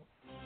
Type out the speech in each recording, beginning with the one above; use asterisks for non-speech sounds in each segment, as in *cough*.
Folks, it's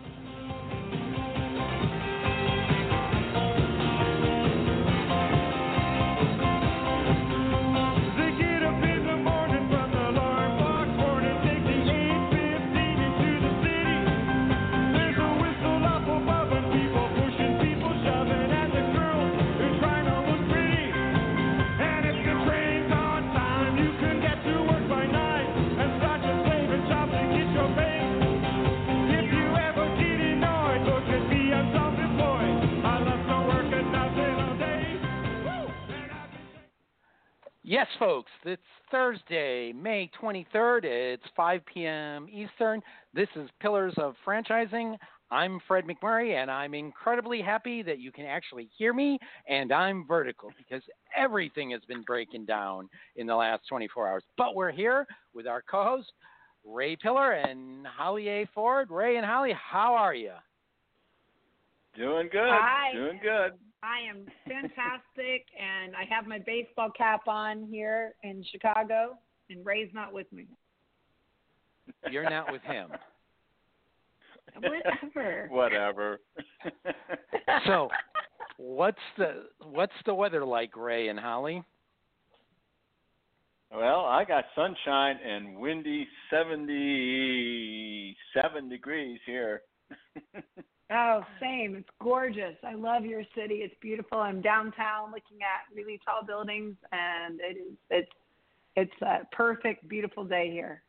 Thursday, May 23rd. It's 5 p.m. Eastern. This is Pillars of Franchising. I'm Fred McMurray, and I'm incredibly happy that you can actually hear me, and I'm vertical because everything has been breaking down in the last 24 hours. But we're here with our co host, Ray Pillar and Holly A. Ford. Ray and Holly, how are you? Doing good. Hi. Doing good. I am fantastic, and I have my baseball cap on here in Chicago, and Ray's not with me. You're not with him. *laughs* Whatever. Whatever. *laughs* so, what's the what's the weather like, Ray and Holly? Well, I got sunshine and windy 77 degrees here. *laughs* Oh, same. It's gorgeous. I love your city. It's beautiful. I'm downtown looking at really tall buildings and it is it's it's a perfect beautiful day here.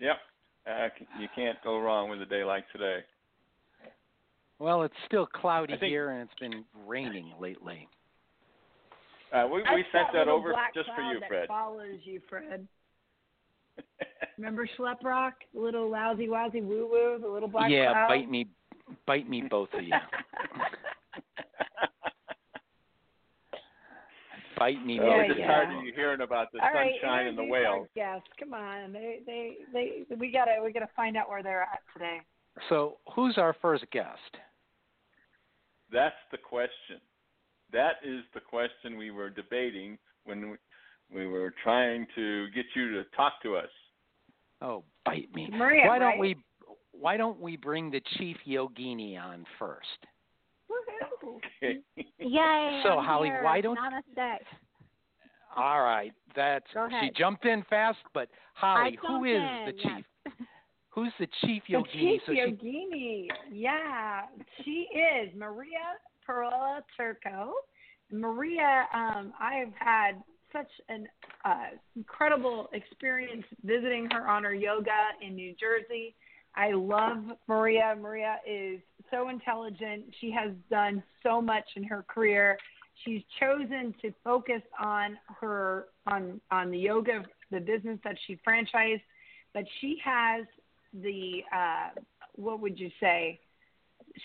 Yep. Uh, you can't go wrong with a day like today. Well, it's still cloudy think, here and it's been raining lately. Uh, we we sent that, that over black just for you, that Fred. Follows you, Fred. *laughs* Remember Schleprock, the little lousy wousy woo woo, the little black yeah, cloud? bite me, bite me, both of you. *laughs* bite me. Oh, both we're just you. tired of you hearing about the All right, sunshine and the introduce our whales. Guests, come on, they, they, they, we gotta, we gotta find out where they're at today. So, who's our first guest? That's the question. That is the question we were debating when we, we were trying to get you to talk to us. Oh, bite me. Maria, why don't right? we? Why don't we bring the chief yogini on first? Woohoo. Okay. *laughs* Yay! So, I'm Holly, here. why don't- Not a sec. All right, that's Go she jumped in fast, but Holly, I who jumped is in, the yes. chief? *laughs* Who's the chief yogini? The yogini? chief so she yogini, yeah, she is Maria Perola Turco. Maria, um, I've had such an uh, incredible experience visiting her on her yoga in New Jersey. I love Maria. Maria is so intelligent. She has done so much in her career. She's chosen to focus on her on on the yoga, the business that she franchised, but she has the uh, what would you say?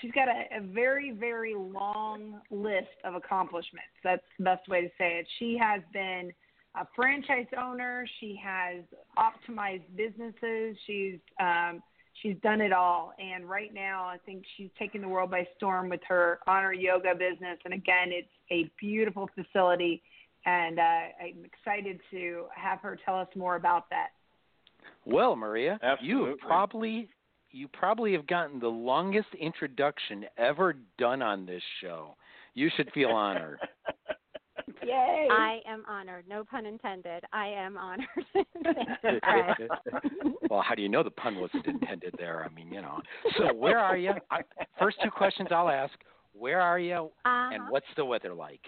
She's got a, a very very long list of accomplishments. That's the best way to say it. She has been a franchise owner. She has optimized businesses. She's um, she's done it all. And right now, I think she's taking the world by storm with her honor yoga business. And again, it's a beautiful facility. And uh, I'm excited to have her tell us more about that. Well, Maria, you have probably you probably have gotten the longest introduction ever done on this show. You should feel *laughs* honored. Yay! I am honored. No pun intended. I am honored. Thank you, Fred. well, how do you know the pun wasn't intended there? I mean, you know. So, where are you? I, first two questions I'll ask: Where are you, and Uh-huh. what's the weather like?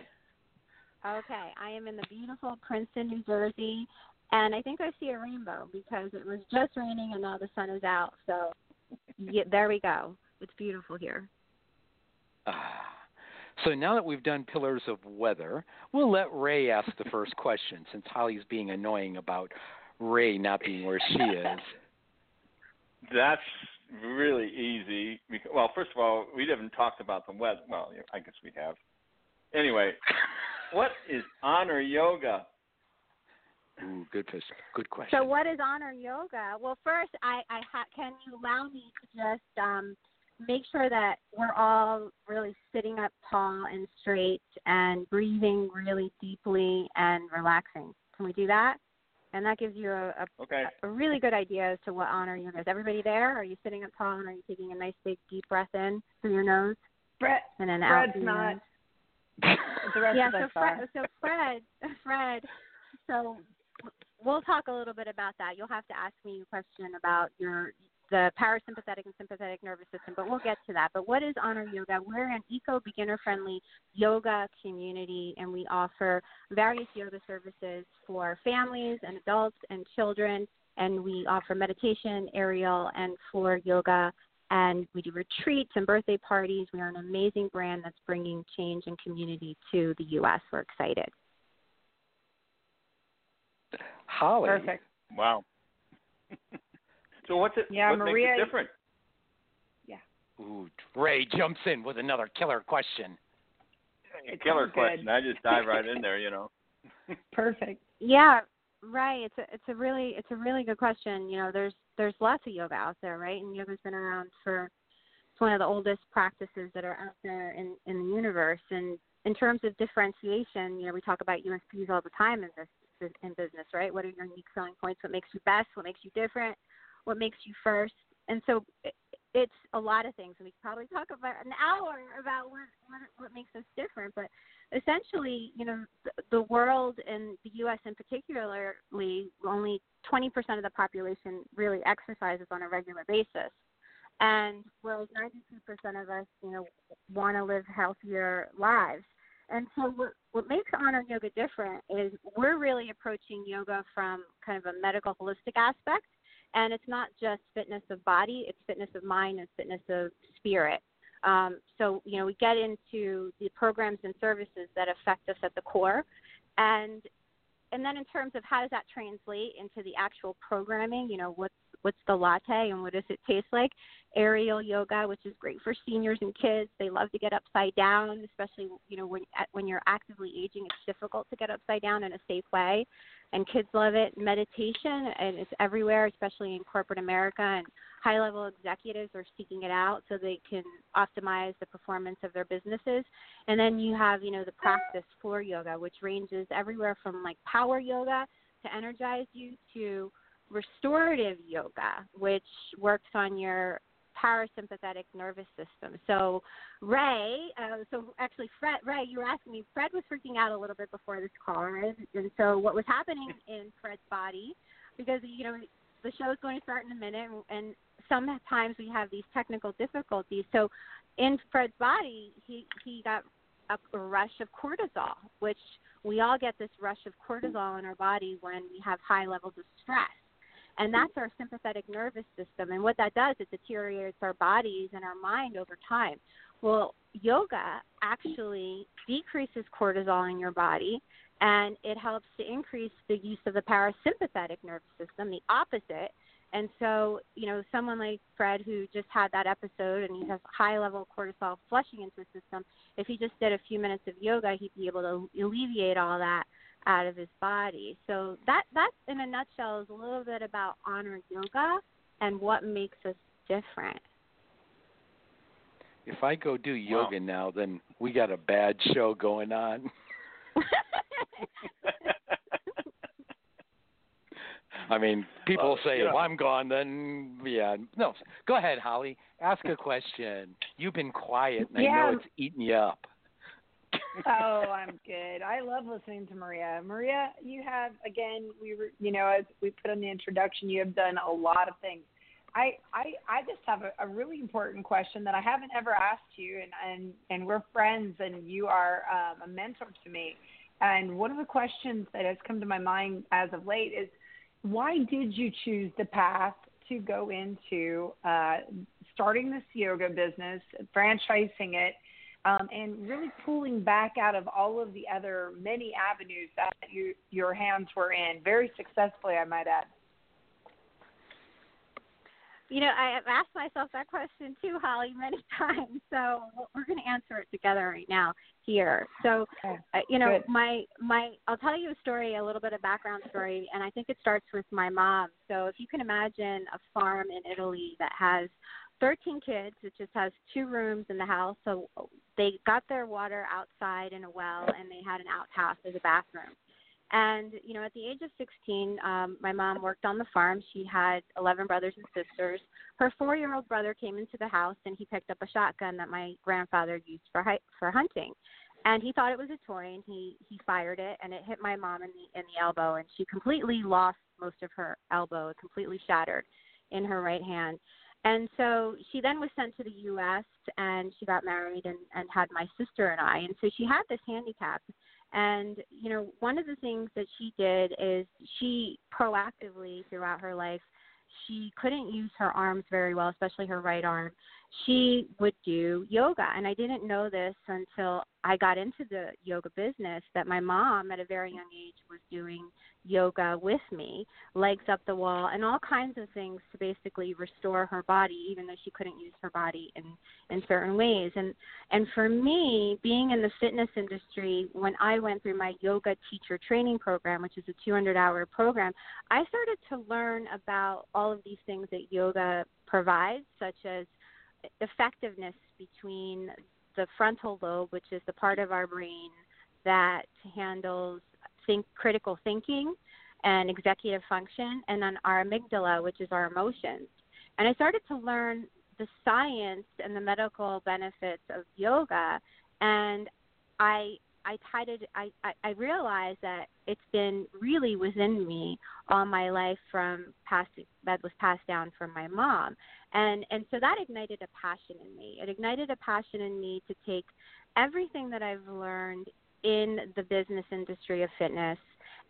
Okay, I am in the beautiful Princeton, New Jersey, and I think I see a rainbow because it was just raining and now the sun is out. So, yeah, there we go. It's beautiful here. Ah. So now that we've done pillars of weather, we'll let Ray ask the first *laughs* question since Holly's being annoying about Ray not being where she is. That's really easy. Well, first of all, we haven't talked about the weather. Well, I guess we have. Anyway, what is honor yoga? Ooh, good, pers- good question. So, what is honor yoga? Well, first, I, I ha- can you allow me to just um, make sure that we're all really sitting up tall and straight and breathing really deeply and relaxing. Can we do that? and that gives you a, a, Okay. a really good idea as to what honor yoga is. Everybody there? Are you sitting up tall and are you taking a nice big deep breath in through your nose Brett, and then out Fred's through your not. nose? The rest yeah, of so. Fred, so Fred, *laughs* Fred, so we'll talk a little bit about that. You'll have to ask me a question about your the parasympathetic and sympathetic nervous system, but we'll get to that. But what is Honor Yoga? We're an eco beginner friendly yoga community, and we offer various yoga services for families and adults and children. And we offer meditation, aerial, and floor yoga and we do retreats and birthday parties. We are an amazing brand that's bringing change and community to the U.S. We're excited. Holly. Perfect. Wow. *laughs* so what's it? Yeah, what Maria- makes it different? Yeah. Ooh, Ray jumps in with another killer question. It's Killer all good. question. I just dive right in there, you know. *laughs* Perfect. Yeah, right. It's a it's a really it's a really good question. You know, there's there's lots of yoga out there, right? And yoga's been around for it's one of the oldest practices that are out there in in the universe. And in terms of differentiation, you know, we talk about USPs all the time in this in business, right? What are your unique selling points? What makes you best? What makes you different? What makes you first? And so it, it's a lot of things. We could probably talk about an hour about what what, what makes us different, but essentially, you know, the, the world and the U.S. in particularly, only 20% of the population really exercises on a regular basis. And whereas 92% of us, you know, want to live healthier lives. And so what, what makes Honor Yoga different is we're really approaching yoga from kind of a medical holistic aspect. And it's not just fitness of body, it's fitness of mind and fitness of spirit. Um, so, you know, we get into the programs and services that affect us at the core. And and then in terms of how does that translate into the actual programming, you know, what's what's the latte and what does it taste like? Aerial yoga, which is great for seniors and kids. They love to get upside down, especially you know when when you're actively aging. It's difficult to get upside down in a safe way, and kids love it. Meditation, and it's everywhere, especially in corporate America. And high level executives are seeking it out so they can optimize the performance of their businesses. And then you have you know the practice for yoga, which ranges everywhere from like power yoga to energize you to restorative yoga, which works on your parasympathetic nervous system. So, Ray, uh, so actually, Fred, Ray, you were asking me. Fred was freaking out a little bit before this call, right? And so, what was happening in Fred's body, because you know the show is going to start in a minute, and sometimes we have these technical difficulties. So, in Fred's body, he he got a, a rush of cortisol, which we all get this rush of cortisol in our body when we have high levels of stress. And that's our sympathetic nervous system. And what that does, it deteriorates our bodies and our mind over time. Well, yoga actually decreases cortisol in your body and it helps to increase the use of the parasympathetic nervous system, the opposite. And so, you know, someone like Fred who just had that episode and he has high level cortisol flushing into his system, if he just did a few minutes of yoga, he'd be able to alleviate all that out of his body. So that that in a nutshell is a little bit about honor yoga and what makes us different. If I go do Wow. yoga now, then we got a bad show going on. *laughs* I mean, people Well, say you if know. I'm gone, then yeah. No, go ahead, Holly. Ask a question. You've been quiet, and I know it's eating you up. Oh, I'm good. I love listening to Maria. Maria, you have again, we were, you know, as we put in the introduction, you have done a lot of things. I, I, I just have a, a really important question that I haven't ever asked you, and and and we're friends, and you are um, a mentor to me. And one of the questions that has come to my mind as of late is, why did you choose the path to go into uh, starting this yoga business, franchising it, um, and really pulling back out of all of the other many avenues that you, your hands were in very successfully, I might add. You know, I have asked myself that question too, Holly, many *laughs* times. So we're going to answer it together right now here. So, Okay. uh, you know, Good. my my I'll tell you a story, a little bit of background story, and I think it starts with my mom. So, if you can imagine a farm in Italy that has 13 kids, it just has two rooms in the house. So they got their water outside in a well, and they had an outhouse as a bathroom. And you know, at the age of 16, um, my mom worked on the farm. She had 11 brothers and sisters. Her four-year-old brother came into the house and he picked up a shotgun that my grandfather used for hi- for hunting. And he thought it was a toy, and he he fired it, and it hit my mom in the in the elbow, and she completely lost most of her elbow, completely shattered in her right hand. And so she then was sent to the U.S. and she got married and, and had my sister and I. And so she had this handicap. And, you know, one of the things that she did is she proactively throughout her life, she couldn't use her arms very well, especially her right arm she would do yoga. And I didn't know this until I got into the yoga business that my mom at a very young age was doing yoga with me, legs up the wall, and all kinds of things to basically restore her body, even though she couldn't use her body in in certain ways. And and for me, being in the fitness industry, when I went through my yoga teacher training program, which is a 200 hour program, I started to learn about all of these things that yoga provides, such as effectiveness between the frontal lobe, which is the part of our brain that handles think critical thinking and executive function, and then our amygdala, which is our emotions. And I started to learn the science and the medical benefits of yoga, and I I tied it. I, I I realized that it's been really within me all my life from past that was passed down from my mom, and and so that ignited a passion in me. It ignited a passion in me to take everything that I've learned in the business industry of fitness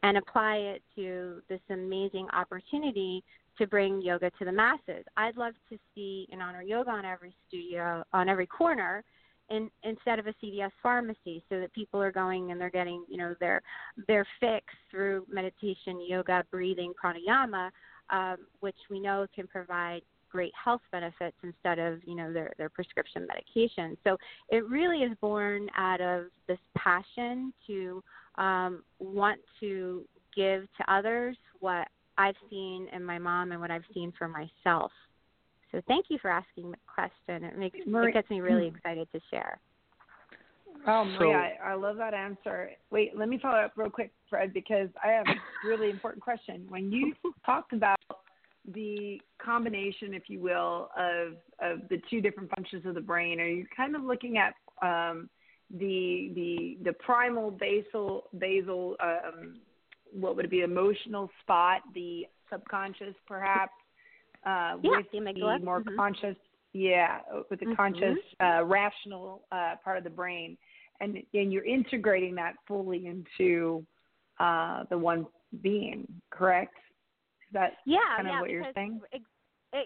and apply it to this amazing opportunity to bring yoga to the masses. I'd love to see an honor yoga on every studio, on every corner, in, instead of a CVS pharmacy, so that people are going and they're getting, you know, their their fix through meditation, yoga, breathing, pranayama, um, which we know can provide great health benefits instead of you know their their prescription medication. So it really is born out of this passion to um, want to give to others what I've seen in my mom and what I've seen for myself. So thank you for asking the question. It makes Marie, it gets me really excited to share. Oh, Maria, so, I, I love that answer. Wait, let me follow up real quick, Fred, because I have a really important question. When you talked about the combination, if you will, of of the two different functions of the brain? Are you kind of looking at um, the the the primal basal basal um, what would it be emotional spot, the subconscious perhaps, uh, yeah, with the, more mm-hmm. conscious, yeah, with the mm-hmm. conscious uh, rational uh, part of the brain, and and you're integrating that fully into uh, the one being, correct? that yeah, kind yeah, of what you're saying? Ex-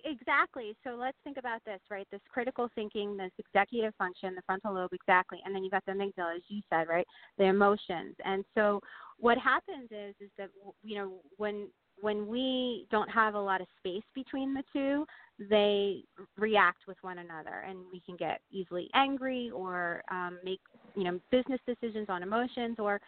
exactly. So let's think about this, right? This critical thinking, this executive function, the frontal lobe, exactly, and then you got the amygdala, as you said, right? The emotions. And so what happens is, is that you know when when we don't have a lot of space between the two, they react with one another, and we can get easily angry or um, make you know business decisions on emotions, or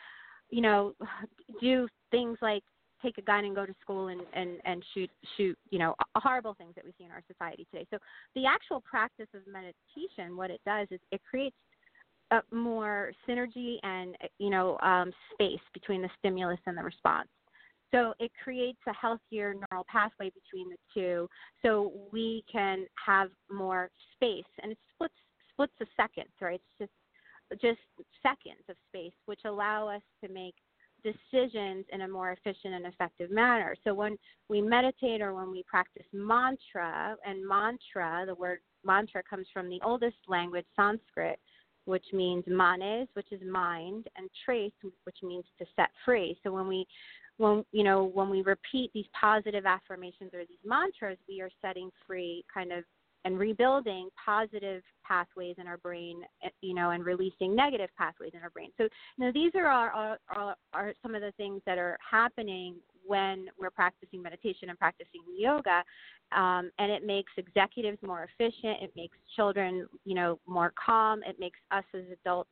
you know *sighs* do things like take a gun and go to school and and and shoot shoot you know horrible things that we see in our society today. So the actual practice of meditation what it does is it creates more synergy and you know um, space between the stimulus and the response so it creates a healthier neural pathway between the two so we can have more space and it splits splits a second right it's just just seconds of space which allow us to make decisions in a more efficient and effective manner. So when we meditate or when we practice mantra, and mantra, the word mantra comes from the oldest language, Sanskrit, which means manes, which is mind, and trace, which means to set free. So when we when you know when we repeat these positive affirmations or these mantras, we are setting free kind of and rebuilding positive pathways in our brain, eh, you know, and releasing negative pathways in our brain. So, you know, these are, our, are, are some of the things that are happening when we're practicing meditation and practicing yoga. Um, and it makes executives more efficient. It makes children, you know, more calm. It makes us as adults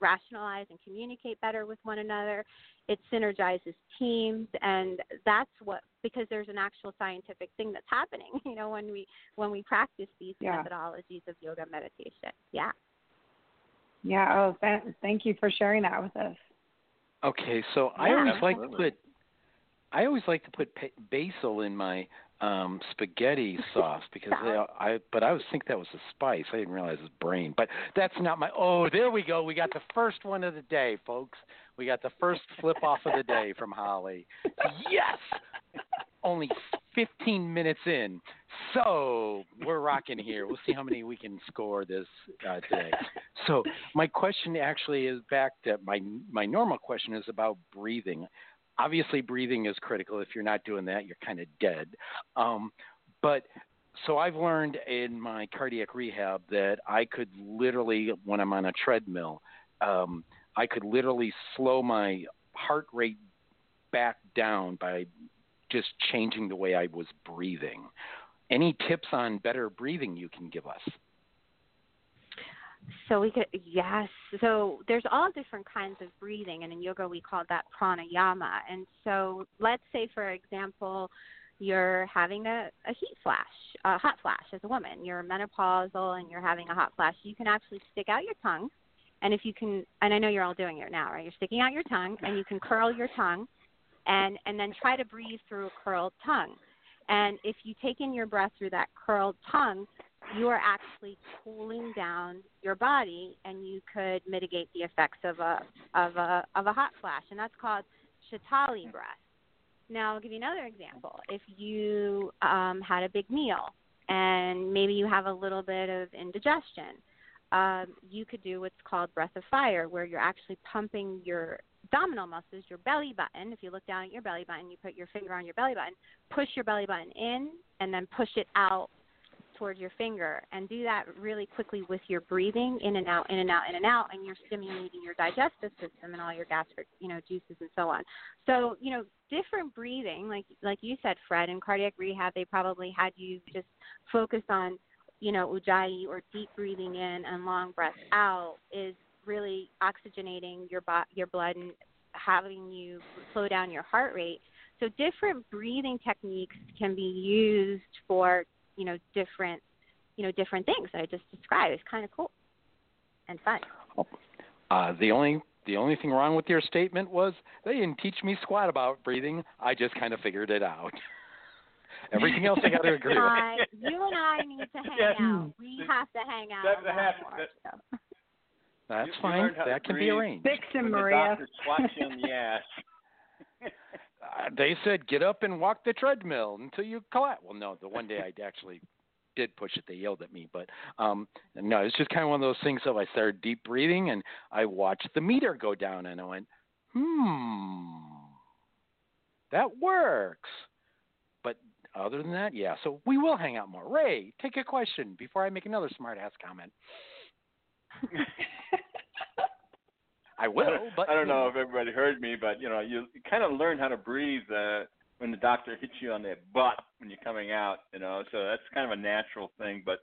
rationalize and communicate better with one another. It synergizes teams, and that's what because there's an actual scientific thing that's happening. *laughs* You know, when we when we practice these yeah. methodologies of yoga meditation. Yeah. Yeah. Oh, th- thank you for sharing that with us. Okay, so I Yeah, always like to put I always like to put pa- basil in my um spaghetti *laughs* sauce because they, I but I was think that was a spice. I didn't realize it was brain. But that's not my Oh, there we go. We got the first one of the day, folks. We got the first flip off of the day from Holly. Yes. Only 15 minutes in. So, we're rocking here. We'll see how many we can score this uh, today. So, my question actually is back to my my normal question is about breathing obviously breathing is critical. If you're not doing that you're kind of dead. Um, but so i've learned in my cardiac rehab that i could literally when i'm on a treadmill um, i could literally slow my heart rate back down by just changing the way i was breathing. Any tips on better breathing you can give us So we could yes. So there's all different kinds of breathing, and in yoga we call that pranayama. And so let's say, for example, you're having a, a heat flash, a hot flash as a woman. You're menopausal and you're having a hot flash. You can actually stick out your tongue, and if you can, and I know you're all doing it now, right? You're sticking out your tongue, and you can curl your tongue, and and then try to breathe through a curled tongue. And if you take in your breath through that curled tongue, you are actually cooling down your body and you could mitigate the effects of a of a of a hot flash and that's called Sheetali breath. Now I'll give you another example. If you um, had a big meal and maybe you have a little bit of indigestion, um, you could do what's called breath of fire, where you're actually pumping your abdominal muscles, your belly button. If you look down at your belly button, you put your finger on your belly button, push your belly button in, and then push it out towards your finger and do that really quickly with your breathing in and out, in and out, in and out, and you're stimulating your digestive system and all your gastric, you know, juices and so on. So, you know, different breathing, like like you said, Fred, in cardiac rehab, they probably had you just focus on, you know, ujjayi or deep breathing in and long breath out is really oxygenating your bo- your blood and having you slow down your heart rate. So different breathing techniques can be used for you know different you know different things that I just described. It's kind of cool and fun. Uh, the only the only thing wrong with your statement was they didn't teach me squat about breathing. I just kind of figured it out. *laughs* Everything else I got to *laughs* agree with. You and I need to hang Yes. out. We have to hang out. That- a that lot has- more, that- so. That's You- you fine. learned That can be arranged. Fix him, Maria. the doctor swats you in the ass. *laughs* They said get up and walk the treadmill until you collapse. Well, no, the one day I actually did push it, they yelled at me. But um, no, it's just kind of one of those things. So I started deep breathing and I watched the meter go down, and I went, hmm, that works. But other than that, yeah. So we will hang out more. Ray, take a question before I make another smart ass comment. *laughs* I will, I don't, but I don't know if everybody heard me, but you know, you, you kind of learn how to breathe uh, when the doctor hits you on the butt when you're coming out. You know, so that's kind of a natural thing. But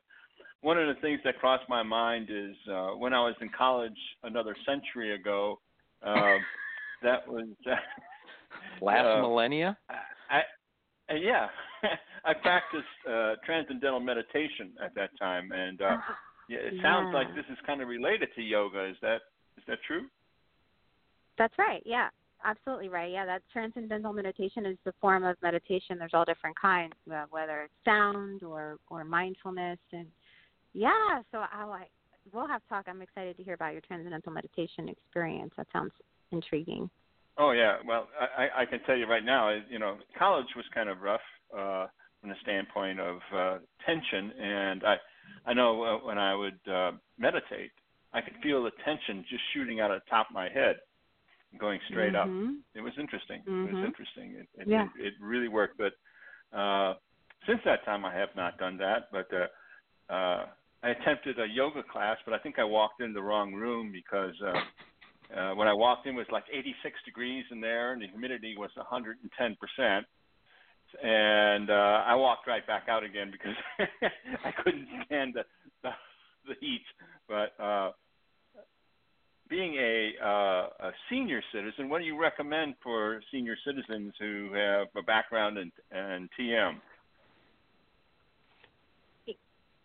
one of the things that crossed my mind is uh, when I was in college another century ago. Uh, *laughs* that was uh, last uh, millennia. I, uh, yeah, *laughs* I practiced uh, transcendental meditation at that time, and uh, yeah, it sounds like this is kind of related to yoga. Is that is that true? That's right. Yeah, absolutely right. Yeah, that transcendental meditation is the form of meditation. There's all different kinds, uh, whether it's sound or or mindfulness, and yeah. So I like we'll have talk. I'm excited to hear about your transcendental meditation experience. That sounds intriguing. Oh yeah, well I, I can tell you right now, you know, college was kind of rough uh, from the standpoint of uh, tension, and I I know uh, when I would uh, meditate, I could feel the tension just shooting out of the top of my head, going straight up. Mhm. It was interesting. It Mhm. was interesting. It it, Yeah. it it really worked, but uh, since that time I have not done that. But uh, uh, I attempted a yoga class, but I think I walked in the wrong room because. Uh, uh, when I walked in, it was like 86 degrees in there, and the humidity was 110 percent. And uh, I walked right back out again because *laughs* I couldn't stand the the, the heat. But uh, being a, uh, a senior citizen, what do you recommend for senior citizens who have a background in, in TM?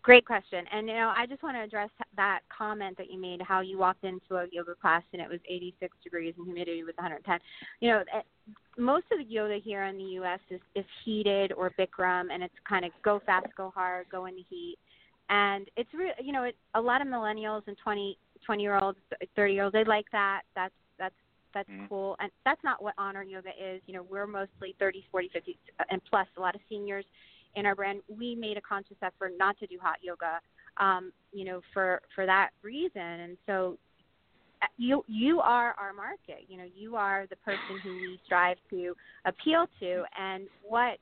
Great question. And you know, I just want to address that comment that you made how you walked into a yoga class and it was 86 degrees and humidity was 110. You know, eh, most of the yoga here in the US is is heated or Bikram and it's kind of go fast, go hard, go in the heat. And it's real, you know, it, a lot of millennials and 20 20 year olds, 30 year olds, they like that. That's that's that's Mhm. cool. And that's not what honor yoga is. You know, we're mostly 30, 40, 50 and plus a lot of seniors in our brand, we made a conscious effort not to do hot yoga, um, you know, for for that reason. And so, uh, you you are our market. You know, you are the person who we strive to appeal to. And what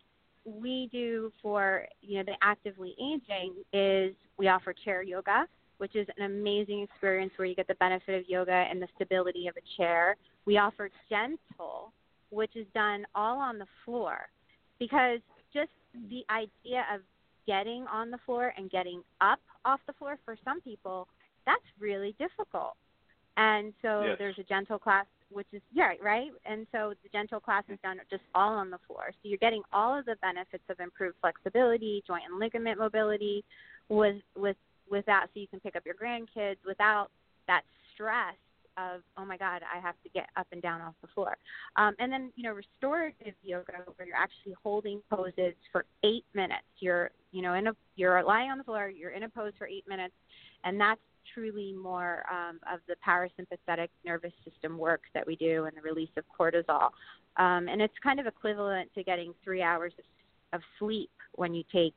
we do for you know the actively aging is we offer chair yoga, which is an amazing experience where you get the benefit of yoga and the stability of a chair. We offer gentle, which is done all on the floor, because just the idea of getting on the floor and getting up off the floor for some people that's really difficult and so Yes. there's a gentle class which is yeah right and so the gentle class is done just all on the floor so you're getting all of the benefits of improved flexibility joint and ligament mobility with with with that so you can pick up your grandkids without that stress of oh my god i have to get up and down off the floor. Um, and then you know restorative yoga where you're actually holding poses for eight minutes. You're you know in a you're lying on the floor you're in a pose for eight minutes and that's truly more um, of the parasympathetic nervous system work that we do and the release of cortisol. Um, and it's kind of equivalent to getting three hours of, of sleep when you take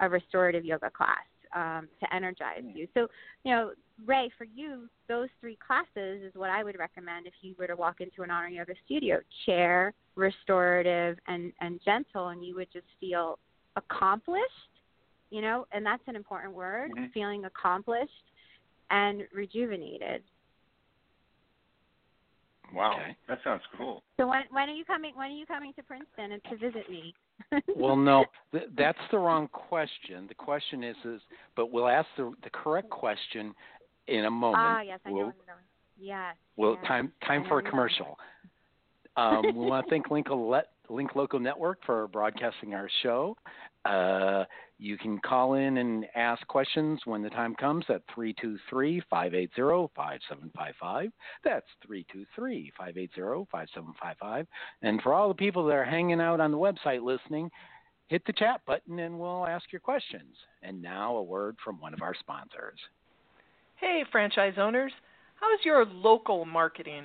a restorative yoga class um, to energize you so you know Ray, for you, those three classes is what I would recommend if you were to walk into an honor yoga studio. Chair, restorative, and, and gentle, and you would just feel accomplished, you know, and that's an important word, Mhm. feeling accomplished and rejuvenated. Wow, Okay. that sounds cool. So when when are you coming when are you coming to Princeton and to visit me? Well, no, th- that's the wrong question. The question is, is, but we'll ask the the correct question in a moment. Ah, yes, I know We'll- you're. Yes. Well, yes. time time know for a commercial. Um, we want to thank Link, Link Local Network for broadcasting our show. Uh, you can call in and ask questions when the time comes at 323-580-5755. That's 323-580-5755. And for all the people that are hanging out on the website listening, hit the chat button and we'll ask your questions. And now a word from one of our sponsors. Hey, franchise owners, how's your local marketing?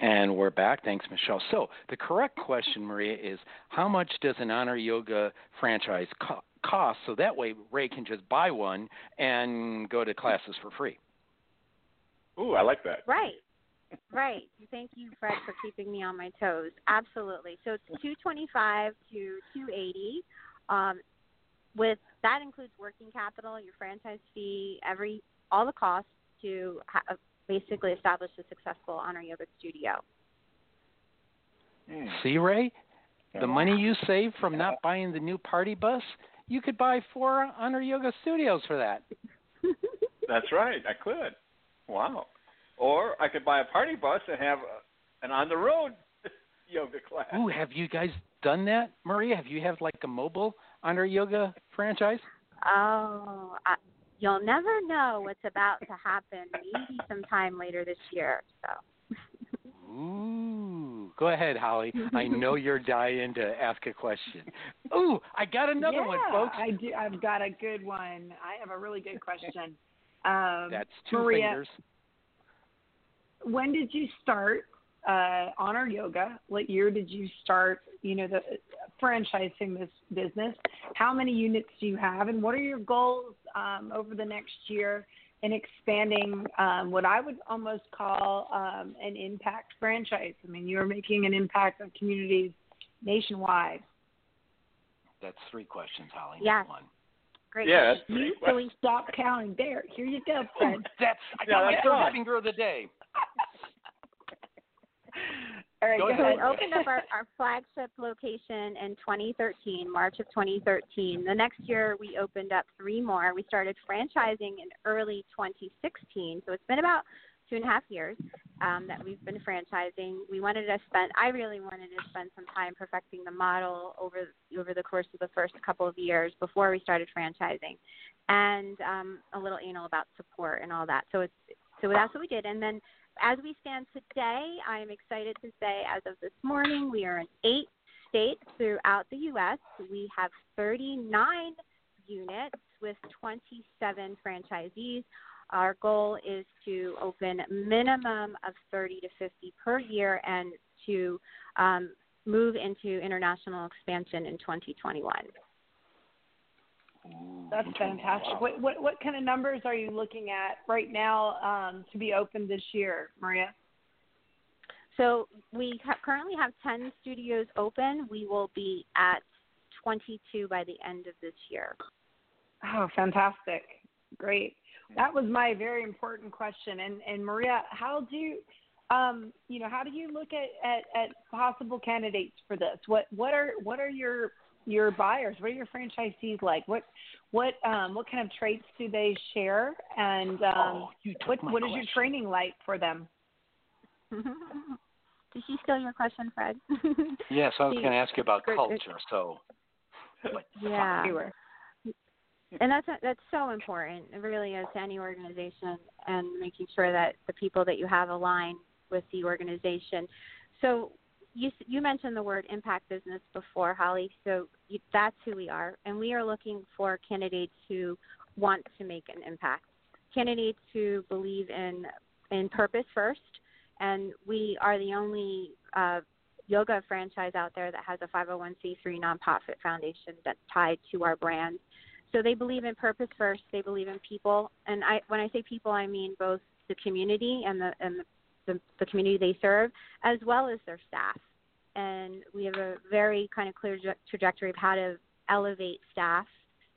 And we're back. Thanks, Michelle. So the correct question, Maria, is how much does an Honor Yoga franchise co- cost? So that way Ray can just buy one and go to classes for free. Ooh, I like that. Right. Right. Thank you, Fred, for keeping me on my toes. Absolutely. So it's two twenty five to two eighty. Um, with that includes working capital, your franchise fee, every all the costs to ha- basically establish a successful honor yoga studio. Hmm. See, Ray, the Yeah. money you save from not buying the new party bus, you could buy four Honor Yoga studios for that. *laughs* That's right. I could. Wow. Or I could buy a party bus and have a, an on the road *laughs* yoga class. Ooh, have you guys done that, Maria? Have you have like a mobile Honor Yoga franchise? Oh, I, you'll never know what's about to happen. Maybe sometime later this year. So. Ooh, go ahead, Holly. I know you're *laughs* dying to ask a question. Ooh, I got another yeah, one, folks. I do. I've got a good one. I have a really good question. Um, That's two Maria, fingers. when did you start uh, Honor Yoga? What year did you start? You know, the franchising this business. How many units do you have, and what are your goals um, over the next year in expanding um, what I would almost call um, an impact franchise? I mean, you're making an impact on communities nationwide. That's three questions, Holly. Yes. One. Great. Yeah, that's You pretty so we stop counting. There, here you go, Fred. That's I Yeah, got my that's third fine. having of the day. All right, Go go, ahead. So ahead. we opened up our, our flagship location in 2013, March of 2013. The next year, we opened up three more. We started franchising in early 2016. So it's been about two and a half years um, that we've been franchising. We wanted to spend, I really wanted to spend some time perfecting the model over over the course of the first couple of years before we started franchising, and um, a little anal about support and all that. So it's so that's what we did, and then as we stand today, I am excited to say, as of this morning, we are in eight states throughout the U.S. We have 39 units with 27 franchisees. Our goal is to open minimum of 30 to 50 per year and to um, move into international expansion in 2021. Ooh, That's fantastic. wow. What, what what kind of numbers are you looking at right now um, to be open this year, Maria? So we ha- currently have 10 studios open. We will be at 22 by the end of this year. Oh, fantastic! Great. That was my very important question. And and Maria, how do you, um, you know, how do you look at, at, at possible candidates for this? What what are what are your your buyers? What are your franchisees like? What what um, what kind of traits do they share? And um, oh, you what my what is your training like for them? *laughs* Did she steal your question, Fred? *laughs* Yes, I was going to ask you about culture. So, yeah. And that's that's so important. It really is to any organization, and making sure that the people that you have align with the organization. So you you mentioned the word impact business before, Holly. So you, that's who we are, and we are looking for candidates who want to make an impact, candidates who believe in in purpose first, and we are the only uh, yoga franchise out there that has a 501c3 nonprofit foundation that's tied to our brand. So they believe in purpose first. They believe in people, and I when I say people, I mean both the community and the and the, the, the community they serve, as well as their staff. And we have a very kind of clear trajectory of how to elevate staff,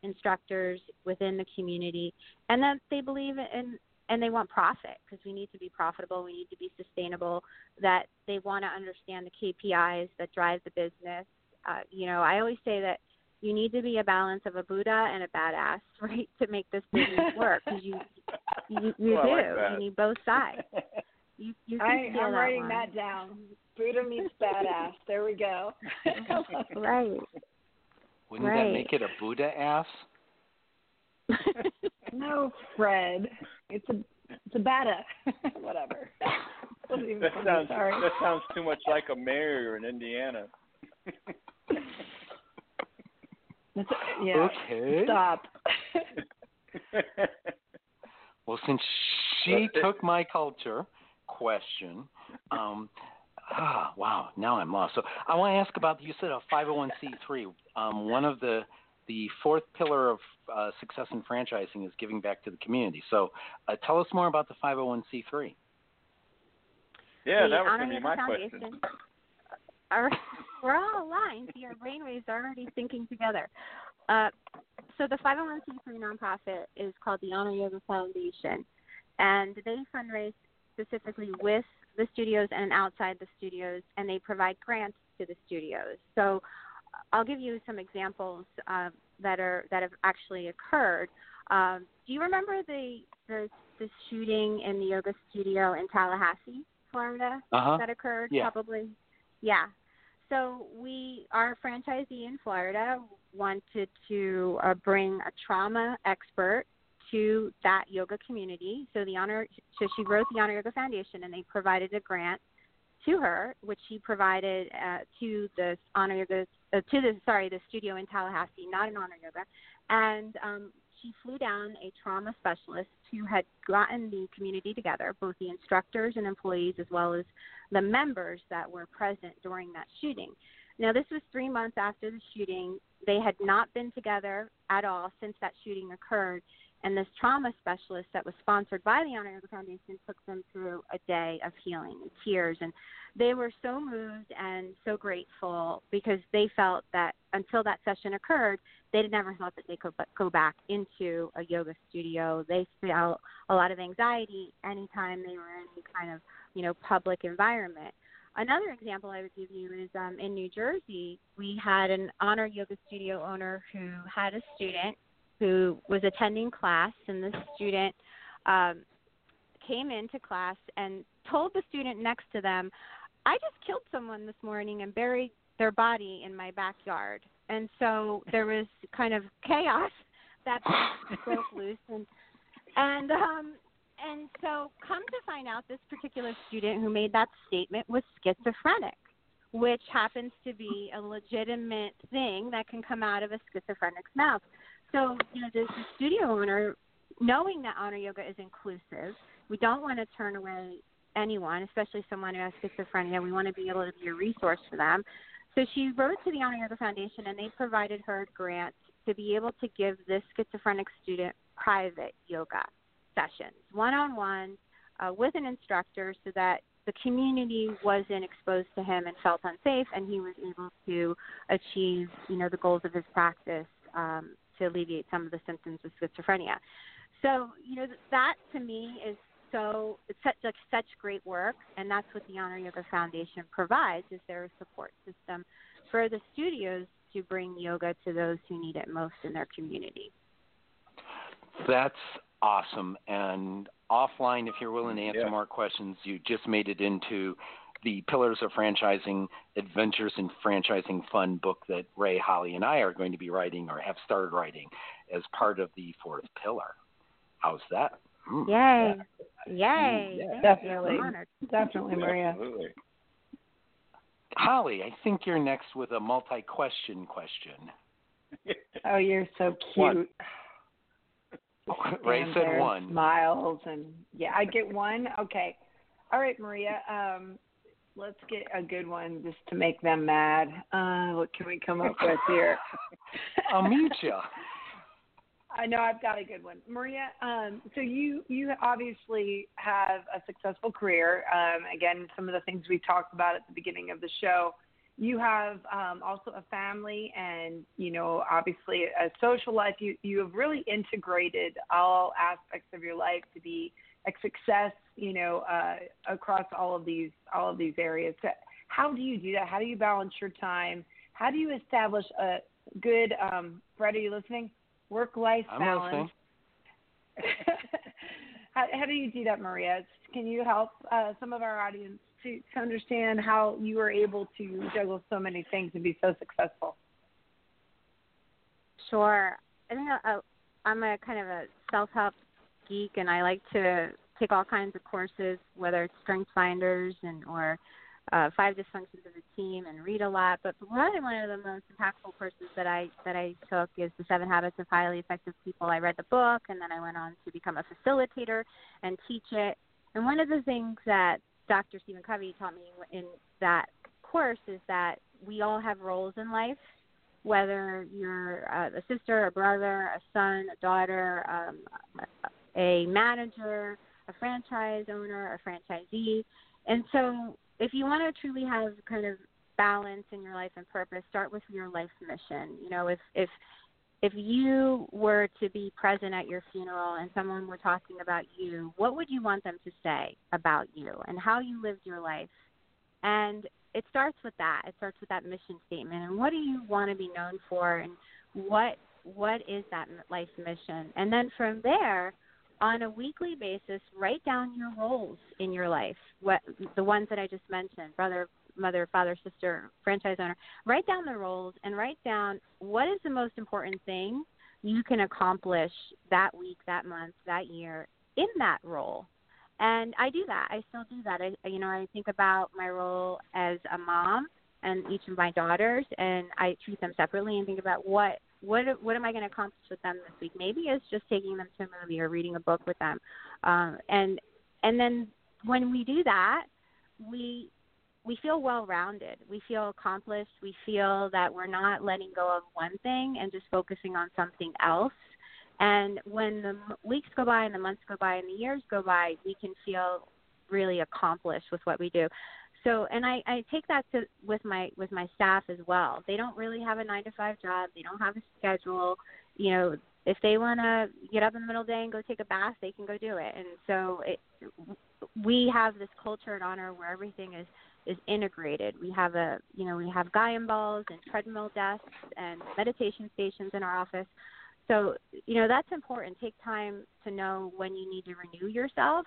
instructors within the community, and that they believe in and they want profit because we need to be profitable, we need to be sustainable. That they want to understand the KPIs that drive the business. Uh, you know, I always say that you need to be a balance of a Buddha and a badass, *laughs* right, to make this business *laughs* work. Because you, you, you Oh, do. Like you need both sides. *laughs* You, you I, I'm that writing one. that down. Buddha meets badass. There we go. *laughs* *laughs* Right. wouldn't Right. that make it a Buddha ass? *laughs* no, Fred. It's a it's a bada. Whatever. That sounds sorry. that sounds too much like a mayor in Indiana. That's yeah. Okay. Stop. Well, since she took my culture question, um, ah, wow, now I'm lost. So I want to ask about you said a 501c3. Um, one of the the fourth pillar of uh, success in franchising is giving back to the community. So uh, tell us more about the 501c3. yeah, the that was going to be my Foundation. question. *laughs* Are, we're all aligned. See, our brainwaves are already syncing together. Uh, so the 501c3 nonprofit is called the Honor Yoga Foundation, and they fundraise specifically with the studios and outside the studios, and they provide grants to the studios. So I'll give you some examples uh, that are that have actually occurred. Um, do you remember the, the the shooting in the yoga studio in Tallahassee, Florida? Uh huh. that occurred Yeah. probably yeah so we our franchisee in florida wanted to uh, bring a trauma expert to that yoga community so the honor so she wrote the honor yoga foundation and they provided a grant to her which she provided uh, to the honor yoga uh, to the sorry the studio in tallahassee not an honor yoga and um, she flew down a trauma specialist who had gotten the community together, both the instructors and employees, as well as the members that were present during that shooting. Now, this was three months after the shooting. They had not been together at all since that shooting occurred. And this trauma specialist that was sponsored by the Honor Yoga Foundation took them through a day of healing and tears. And they were so moved and so grateful because they felt that until that session occurred, they had never thought that they could go back into a yoga studio. They felt a lot of anxiety anytime they were in any kind of, you know, public environment. Another example I would give you is um, in New Jersey, we had an honor yoga studio owner who had a student who was attending class, and the student um, came into class and told the student next to them, I just killed someone this morning and buried their body in my backyard. And so there was kind of chaos that *laughs* broke loose and and um and so come to find out this particular student who made that statement was schizophrenic which happens to be a legitimate thing that can come out of a schizophrenic's mouth so you know the, the studio owner knowing that honor yoga is inclusive we don't want to turn away anyone, especially someone who has schizophrenia. We want to be able to be a resource for them. So she wrote to the Honor Yoga Foundation, and they provided her grants to be able to give this schizophrenic student private yoga sessions, one on one, with an instructor, so that the community wasn't exposed to him and felt unsafe, and he was able to achieve, you know, the goals of his practice um, to alleviate some of the symptoms of schizophrenia. So, you know, that to me is so it's such like such great work, and that's what the Honor Yoga Foundation provides is their support system for the studios to bring yoga to those who need it most in their community. That's awesome. And offline, if you're willing to answer yeah. more questions, you just made it into the Pillars of Franchising Adventures in Franchising Fun book that Ray, Holly, and I are going to be writing or have started writing as part of the fourth pillar. How's that? Mm. Yay. Yay. Yeah. Definitely. Definitely, Maria. Absolutely. Holly, I think you're next with a multi question question. *laughs* oh, you're so cute. *laughs* Ray said one. Smiles and yeah, I get one. Okay. All right, Maria. Um, let's get a good one just to make them mad. Uh, what can we come up with here? I'll mute you. I know I've got a good one, Maria. Um, so you you obviously have a successful career. Um, again, some of the things we talked about at the beginning of the show. You have um, also a family, and you know, obviously a social life. You you have really integrated all aspects of your life to be a success. You know, uh, across all of these all of these areas. So how do you do that? How do you balance your time? How do you establish a good? Um, Brett, are you listening? work life balance. *laughs* how, how do you do that, Maria? Can you help uh, some of our audience to, to understand how you are able to juggle so many things and be so successful? Sure. I think uh, I'm a kind of a self help geek, and I like to take all kinds of courses, whether it's Strength Finders and or uh, five dysfunctions of the team and read a lot. But probably one of the most impactful courses that I that I took is the Seven Habits of Highly Effective People. I read the book and then I went on to become a facilitator and teach it. And one of the things that Dr. Stephen Covey taught me in that course is that we all have roles in life, whether you're uh, a sister, a brother, a son, a daughter, um, a manager, a franchise owner, a franchisee. And so if you want to truly have kind of balance in your life and purpose, start with your life mission. You know, if if if you were to be present at your funeral and someone were talking about you, what would you want them to say about you and how you lived your life? And it starts with that. It starts with that mission statement. And what do you want to be known for? And what what is that life mission? And then from there, on a weekly basis, write down your roles in your life, what the ones that I just mentioned, brother, mother, father, sister, franchise owner. Write down the roles and write down what is the most important thing you can accomplish that week, that month, that year in that role. And I do that. I still do that. I you know, I think about my role as a mom and each of my daughters and I treat them separately and think about what what what am I going to accomplish with them this week? Maybe it's just taking them to a movie or reading a book with them, um, and and then when we do that, we we feel well rounded. We feel accomplished. We feel that we're not letting go of one thing and just focusing on something else. And when the weeks go by and the months go by and the years go by, we can feel really accomplished with what we do. So, and I, I take that to with my with my staff as well. They don't really have a nine to five job. They don't have a schedule. You know, if they want to get up in the middle of the day and go take a bath, they can go do it. And so, it, we have this culture at Honor where everything is is integrated. We have a you know we have Gaiam balls and treadmill desks and meditation stations in our office. So you know that's important. Take time to know when you need to renew yourself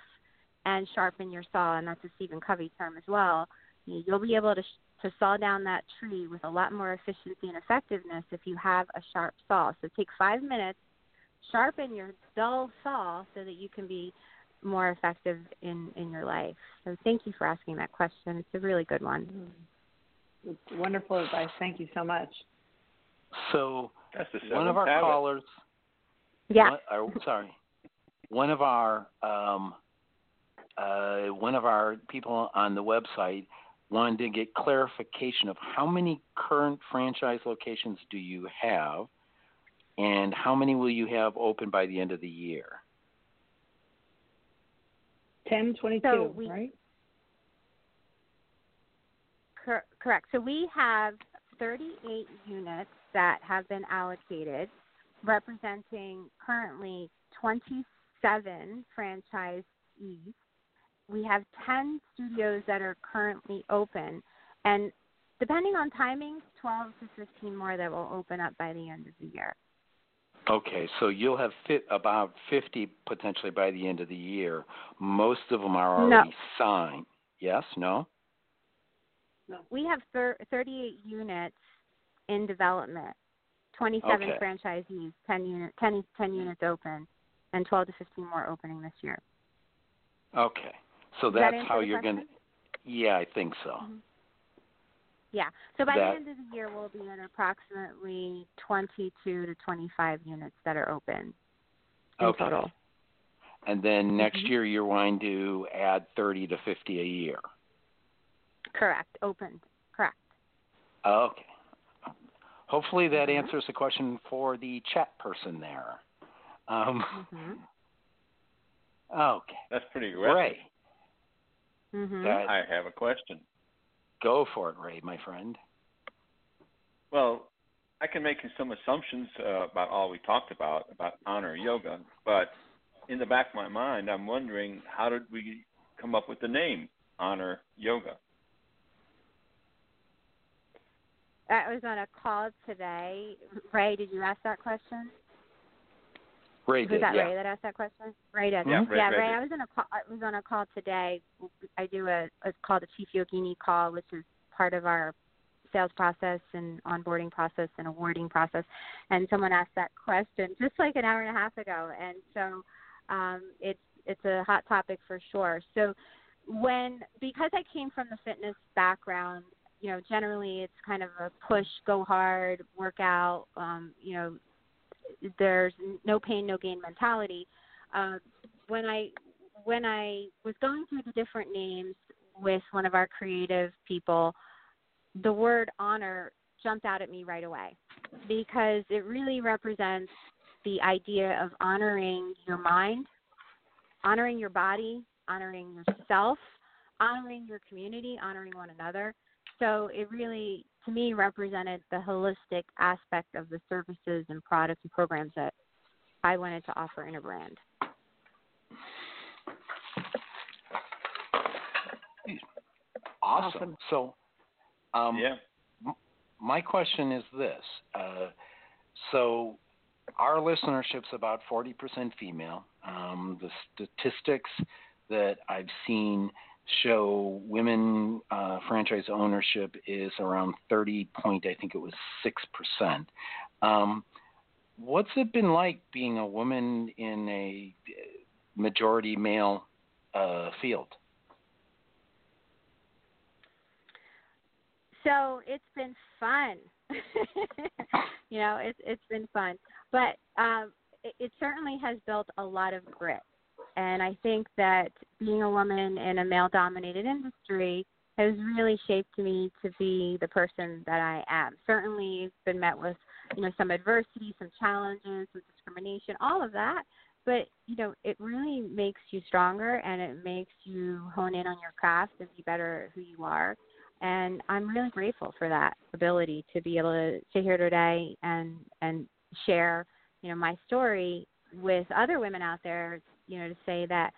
and sharpen your saw, and that's a Stephen Covey term as well. You'll be able to to saw down that tree with a lot more efficiency and effectiveness if you have a sharp saw. So take five minutes, sharpen your dull saw so that you can be more effective in in your life. So thank you for asking that question. It's a really good one. Mm-hmm. It's wonderful advice. Thank you so much. So one of our habit. callers. Yeah. One, or, sorry. One of our um, uh, one of our people on the website wanted to get clarification of how many current franchise locations do you have, and how many will you have open by the end of the year? 10, 22, so we, right? Cor- correct. So we have 38 units that have been allocated, representing currently 27 franchisees. We have 10 studios that are currently open, and depending on timing, 12 to 15 more that will open up by the end of the year. Okay, so you'll have fit about 50 potentially by the end of the year. Most of them are already no. signed. Yes, no? No. We have thir- 38 units in development, 27 okay. franchisees, 10, unit, 10, 10 units open, and 12 to 15 more opening this year. Okay, so that's that how you're going to. Yeah, I think so. Mm-hmm. Yeah. So by that, the end of the year, we'll be at approximately 22 to 25 units that are open in okay. total. And then next mm-hmm. year, you're going to add 30 to 50 a year. Correct. Open. Correct. Okay. Hopefully that mm-hmm. answers the question for the chat person there. Um, mm-hmm. *laughs* Okay. That's pretty aggressive. Ray. Mm-hmm. I have a question. Go for it, Ray, my friend. Well, I can make some assumptions uh, about all we talked about about honor yoga, but in the back of my mind, I'm wondering how did we come up with the name honor yoga? I was on a call today. Ray, did you ask that question? Ray was did, that yeah. Ray that asked that question? Ray did. Yeah, Ray, yeah, Ray Ray. I was on a call. I was on a call today. I do a it's called a Chief Yogini call, which is part of our sales process and onboarding process and awarding process. And someone asked that question just like an hour and a half ago, and so um, it's it's a hot topic for sure. So when because I came from the fitness background, you know, generally it's kind of a push, go hard, work out, um, you know, there's no pain, no gain mentality. Uh, when I when I was going through the different names with one of our creative people, the word honor jumped out at me right away because it really represents the idea of honoring your mind, honoring your body, honoring yourself, honoring your community, honoring one another. So it really, to me, represented the holistic aspect of the services and products and programs that I wanted to offer in a brand. Awesome. Awesome. So, um, yeah. m- my question is this: uh, so, our listenership's about forty percent female. Um, the statistics that I've seen show women uh, franchise ownership is around 30 point, I think it was 6%. Um, what's it been like being a woman in a majority male uh, field? So it's been fun. *laughs* you know, it's it's been fun, but um, it, it certainly has built a lot of grit. And I think that being a woman in a male-dominated industry has really shaped me to be the person that I am. Certainly, been met with you know some adversity, some challenges, some discrimination, all of that. But you know, it really makes you stronger, and it makes you hone in on your craft and be better at who you are. And I'm really grateful for that ability to be able to sit here today and and share you know my story with other women out there. You know, to say that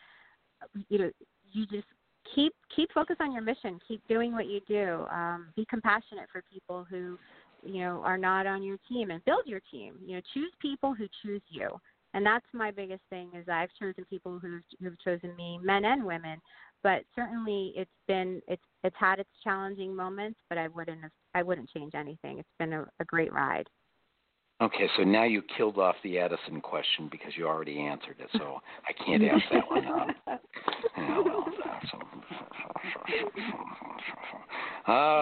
you know you just keep keep focus on your mission. Keep doing what you do. Um, be compassionate for people who, you know, are not on your team, and build your team. You know, choose people who choose you. And that's my biggest thing is I've chosen people who've who've chosen me, men and women. But certainly, it's been it's it's had its challenging moments, but I wouldn't have, I wouldn't change anything. It's been a, a great ride. Okay, so now you killed off the Addison question because you already answered it, so *laughs* I can't ask that one. Yeah, well,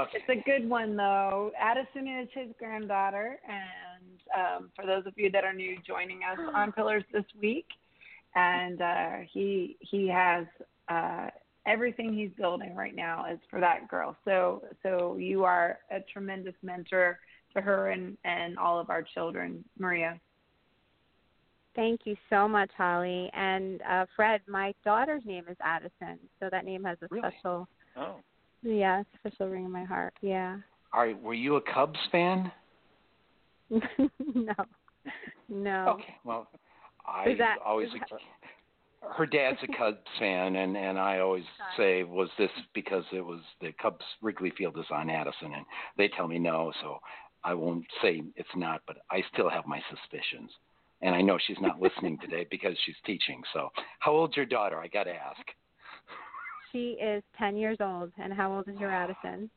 okay. It's *laughs* a good one, though. Addison is his granddaughter, and um, for those of you that are new joining us on Pillars this week, and uh, he he has uh, everything he's building right now is for that girl. So so you are a tremendous mentor to her and, and all of our children. Maria. Thank you so much, Holly. And uh, Fred, my daughter's name is Addison, so that name has a really? special. Oh. Yeah, special ring in my heart. Yeah. All right. Were you a Cubs fan? *laughs* no. No. Okay. Well, I that, always. That... Her dad's a *laughs* Cubs fan, and and I always say, was this because it was the Cubs Wrigley Field is on Addison, and they tell me no, so I won't say it's not, but I still have my suspicions. And I know she's not listening *laughs* today because she's teaching. So, how old's your daughter? I got to ask. She is 10 years old. And how old is your ah. Addison?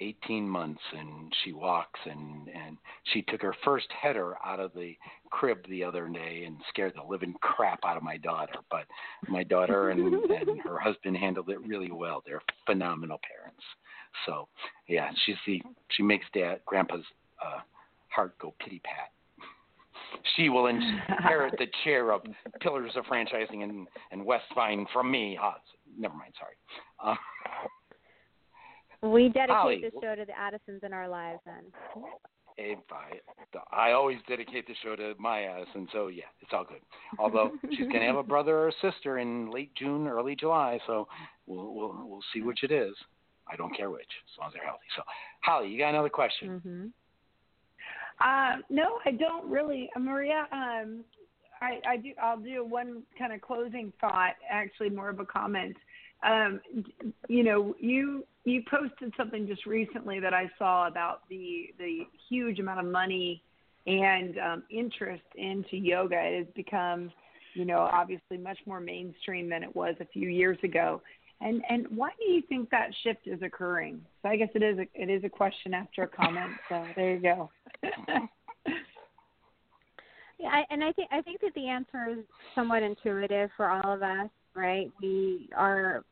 18 months and she walks and and she took her first header out of the crib the other day and scared the living crap out of my daughter but my daughter and, and *laughs* her husband handled it really well they're phenomenal parents so, yeah, she's the she makes dad grandpa's uh, heart go pity pat. *laughs* She will inherit the chair of pillars of franchising and and West Vine from me. Oh, never mind, sorry. Uh, we dedicate Holly, the show to the Addisons in our lives, then. If I, I always dedicate the show to my Addison, so yeah, it's all good. Although *laughs* she's gonna have a brother or a sister in late June, early July, so we'll we'll we'll see which it is. I don't care which, as long as they're healthy. So, Holly, you got another question? Mm-hmm. Uh, no, I don't really, uh, Maria. Um, I, I do. I'll do one kind of closing thought. Actually, more of a comment. Um, you know, you you posted something just recently that I saw about the the huge amount of money and um, interest into yoga. It has become, you know, obviously much more mainstream than it was a few years ago. And and why do you think that shift is occurring? So I guess it is a, it is a question after a comment. So there you go. *laughs* yeah, and I think I think that the answer is somewhat intuitive for all of us, right? We are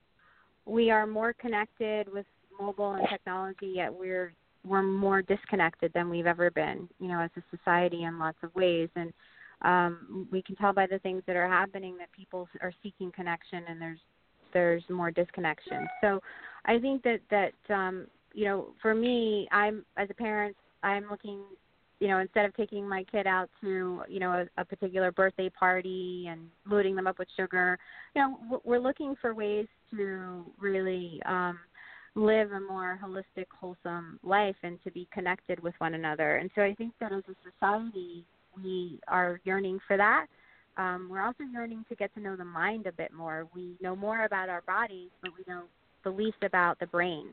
we are more connected with mobile and technology, yet we're we're more disconnected than we've ever been, you know, as a society in lots of ways. And um, we can tell by the things that are happening that people are seeking connection, and there's there's more disconnection. So I think that that um, you know, for me, I'm as a parent, I'm looking, you know, instead of taking my kid out to you know a, a particular birthday party and loading them up with sugar, you know, we're looking for ways to really um, live a more holistic, wholesome life and to be connected with one another. And so I think that as a society, we are yearning for that um, we're also yearning to get to know the mind a bit more. We know more about our bodies, but we know the least about the brain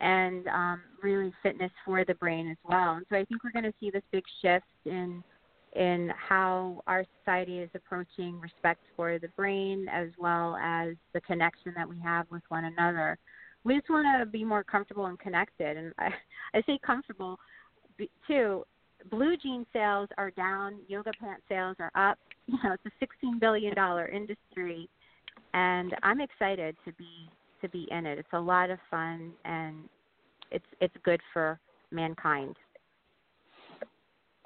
and um, really fitness for the brain as well. And so I think we're going to see this big shift in in how our society is approaching respect for the brain as well as the connection that we have with one another. We just want to be more comfortable and connected. And I, I say comfortable too. Blue jean sales are down, yoga pant sales are up, you know it's a sixteen billion dollar industry and i'm excited to be to be in it it's a lot of fun and it's it's good for mankind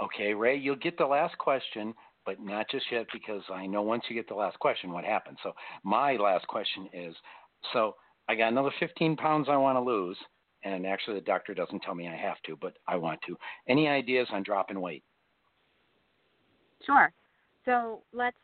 Okay, Ray, you'll get the last question, but not just yet because I know once you get the last question, what happens. So my last question is, so I got another 15 pounds I want to lose, and actually the doctor doesn't tell me I have to, but I want to. Any ideas on dropping weight? Sure. So let's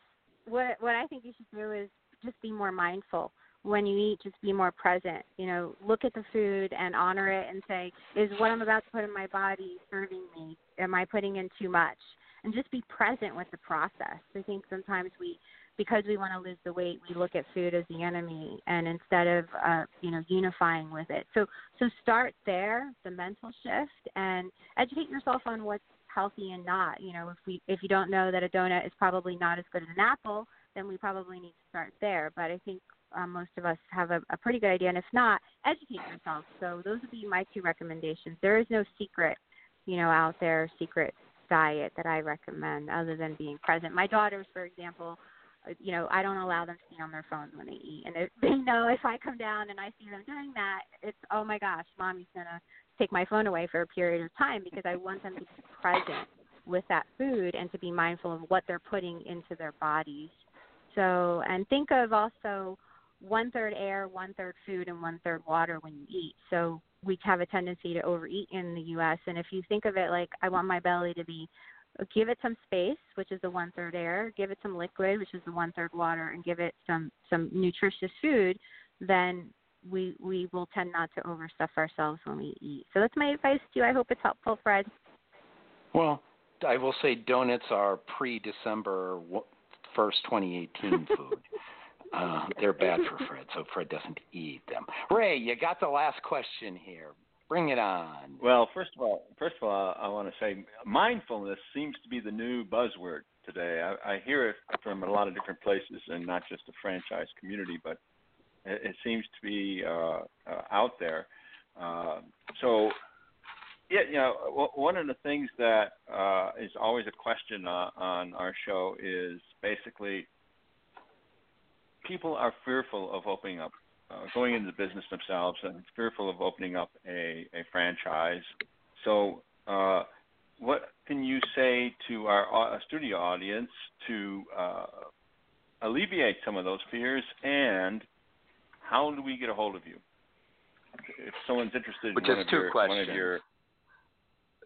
what what I think you should do is just be more mindful when you eat. Just be more present. You know, look at the food and honor it, and say, is what I'm about to put in my body serving me? Am I putting in too much? And just be present with the process. I think sometimes we because we want to lose the weight, we look at food as the enemy, and instead of uh, you know unifying with it. So so start there, the mental shift, and educate yourself on what's healthy and not. You know, if we if you don't know that a donut is probably not as good as an apple, then we probably need to start there. But I think um, most of us have a, a pretty good idea, and if not, educate yourself. So those would be my two recommendations. There is no secret, you know, out there secret diet that I recommend other than being present. My daughters, for example, uh, you know, I don't allow them to be on their phones when they eat, and if *laughs* they know if I come down and I see them doing that, it's oh my gosh, mommy's gonna take my phone away for a period of time because I want them to be present with that food and to be mindful of what they're putting into their bodies. So, and think of also one third air, one third food, and one third water when you eat. So we have a tendency to overeat in the U.S. And if you think of it like I want my belly to be, give it some space, which is the one third air, give it some liquid, which is the one third water, and give it some some nutritious food, then we we will tend not to overstuff ourselves when we eat. So that's my advice to you. I hope it's helpful, Fred. Well, I will say donuts are pre-December first, 2018 *laughs* food. uh, they're bad for Fred, so Fred doesn't eat them. Ray, you got the last question here. Bring it on. Well, first of all, first of all, I want to say mindfulness seems to be the new buzzword today. I, I hear it from a lot of different places, and not just the franchise community, but it, it seems to be uh, uh, out there. Uh, so, yeah, you know, one of the things that uh, is always a question uh, on our show is basically people are fearful of opening up, uh, going into the business themselves, and fearful of opening up a, a franchise. So, uh, what can you say to our uh, studio audience to uh, alleviate some of those fears and how do we get a hold of you? If someone's interested Which in one is of two your, questions. one of your,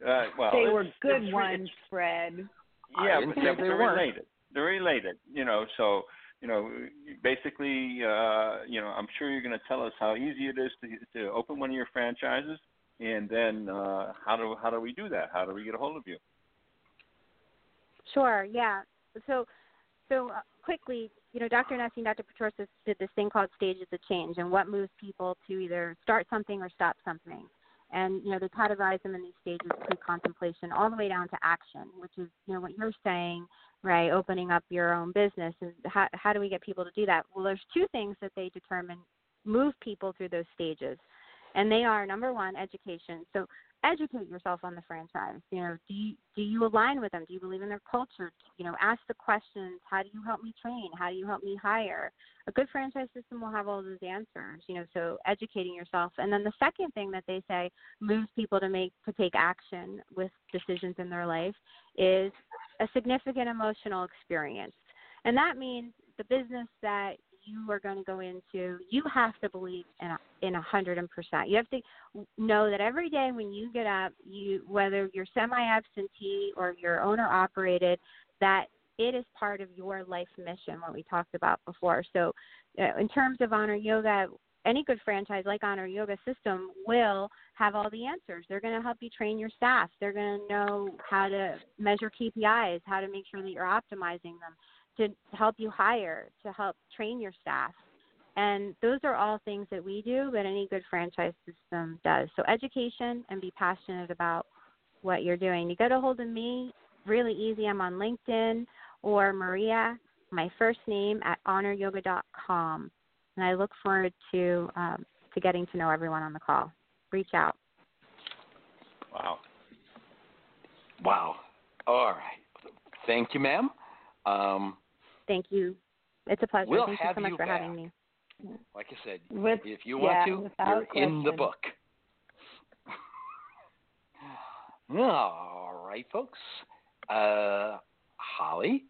uh, well, they were good it's- ones, it's- Fred. Yeah, but say they're, they weren't. related. They're related, you know. So, you know, basically, uh, you know, I'm sure you're going to tell us how easy it is to to open one of your franchises, and then uh, how do how do we do that? How do we get a hold of you? Sure. Yeah. So, so uh, quickly, you know, Dr. Nessie and Dr. Petrosas did this thing called stages of change, and what moves people to either start something or stop something. And you know, they categorize them in these stages: pre-contemplation, all the way down to action, which is you know what you're saying, right? Opening up your own business. And how how do we get people to do that? Well, there's two things that they determine move people through those stages, and they are number one, education. So educate yourself on the franchise. You know, do you do you align with them? Do you believe in their culture? You know, ask the questions. How do you help me train? How do you help me hire? A good franchise system will have all those answers. You know, so educating yourself. And then the second thing that they say moves people to make to take action with decisions in their life is a significant emotional experience. And that means the business that you are going to go into, you have to believe in a, in a hundred percent. You have to know that every day when you get up, you whether you're semi-absentee or you're owner operated, that it is part of your life mission. What we talked about before. So, uh, in terms of Honor Yoga, any good franchise like Honor Yoga System will have all the answers. They're going to help you train your staff. They're going to know how to measure KPIs, how to make sure that you're optimizing them to help you hire, to help train your staff. And those are all things that we do, but any good franchise system does. So education and be passionate about what you're doing. You get a hold of me, really easy. I'm on LinkedIn or Maria, my first name at honoryoga.com. And I look forward to um, to getting to know everyone on the call. Reach out. Wow. Wow. All right. Thank you, ma'am. Um, Thank you. It's a pleasure. We'll Thank you so much you for back. having me. like I said, With, if you yeah, want to, without you're in the book. All right, folks. uh, Holly,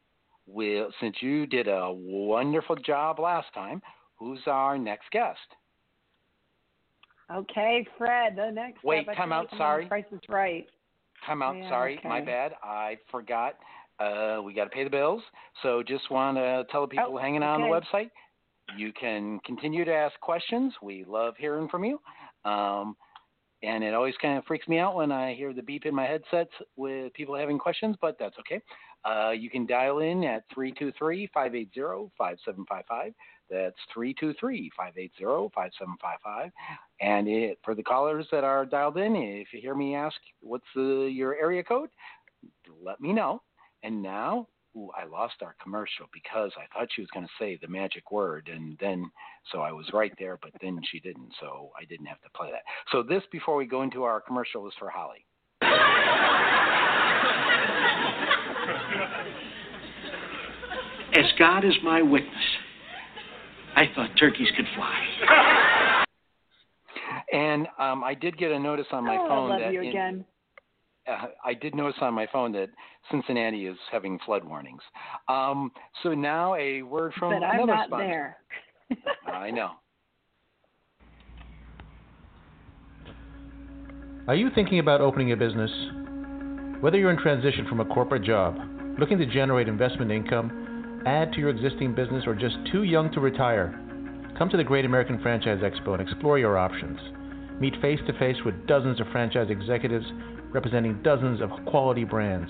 will since you did a wonderful job last time, who's our next guest? Okay, Fred. The next. Wait, step, time out, sorry. Price is Right. Time out. Yeah, Sorry, my bad. I forgot. Uh, we got to pay the bills. So just want to tell the people Oh, hanging out on the website, you can continue to ask questions. We love hearing from you. Um, and it always kind of freaks me out when I hear the beep in my headsets with people having questions, but that's okay. Uh, you can dial in at 323 580 5755. That's 323 580 5755. And it, for the callers that are dialed in, if you hear me ask what's the, your area code, let me know. And now, ooh, I lost our commercial because I thought she was going to say the magic word, and then so I was right there, but then she didn't, so I didn't have to play that. So this, before we go into our commercial, is for Holly. As God is my witness, I thought turkeys could fly. And um, I did get a notice on my oh, phone I love that you in- again. Uh, I did notice on my phone that Cincinnati is having flood warnings. Um, so now a word from but I'm not sponsor. there. *laughs* I know. Are you thinking about opening a business? Whether you're in transition from a corporate job, looking to generate investment income, add to your existing business, or just too young to retire, come to the Great American Franchise Expo and explore your options. Meet face to face with dozens of franchise executives representing dozens of quality brands.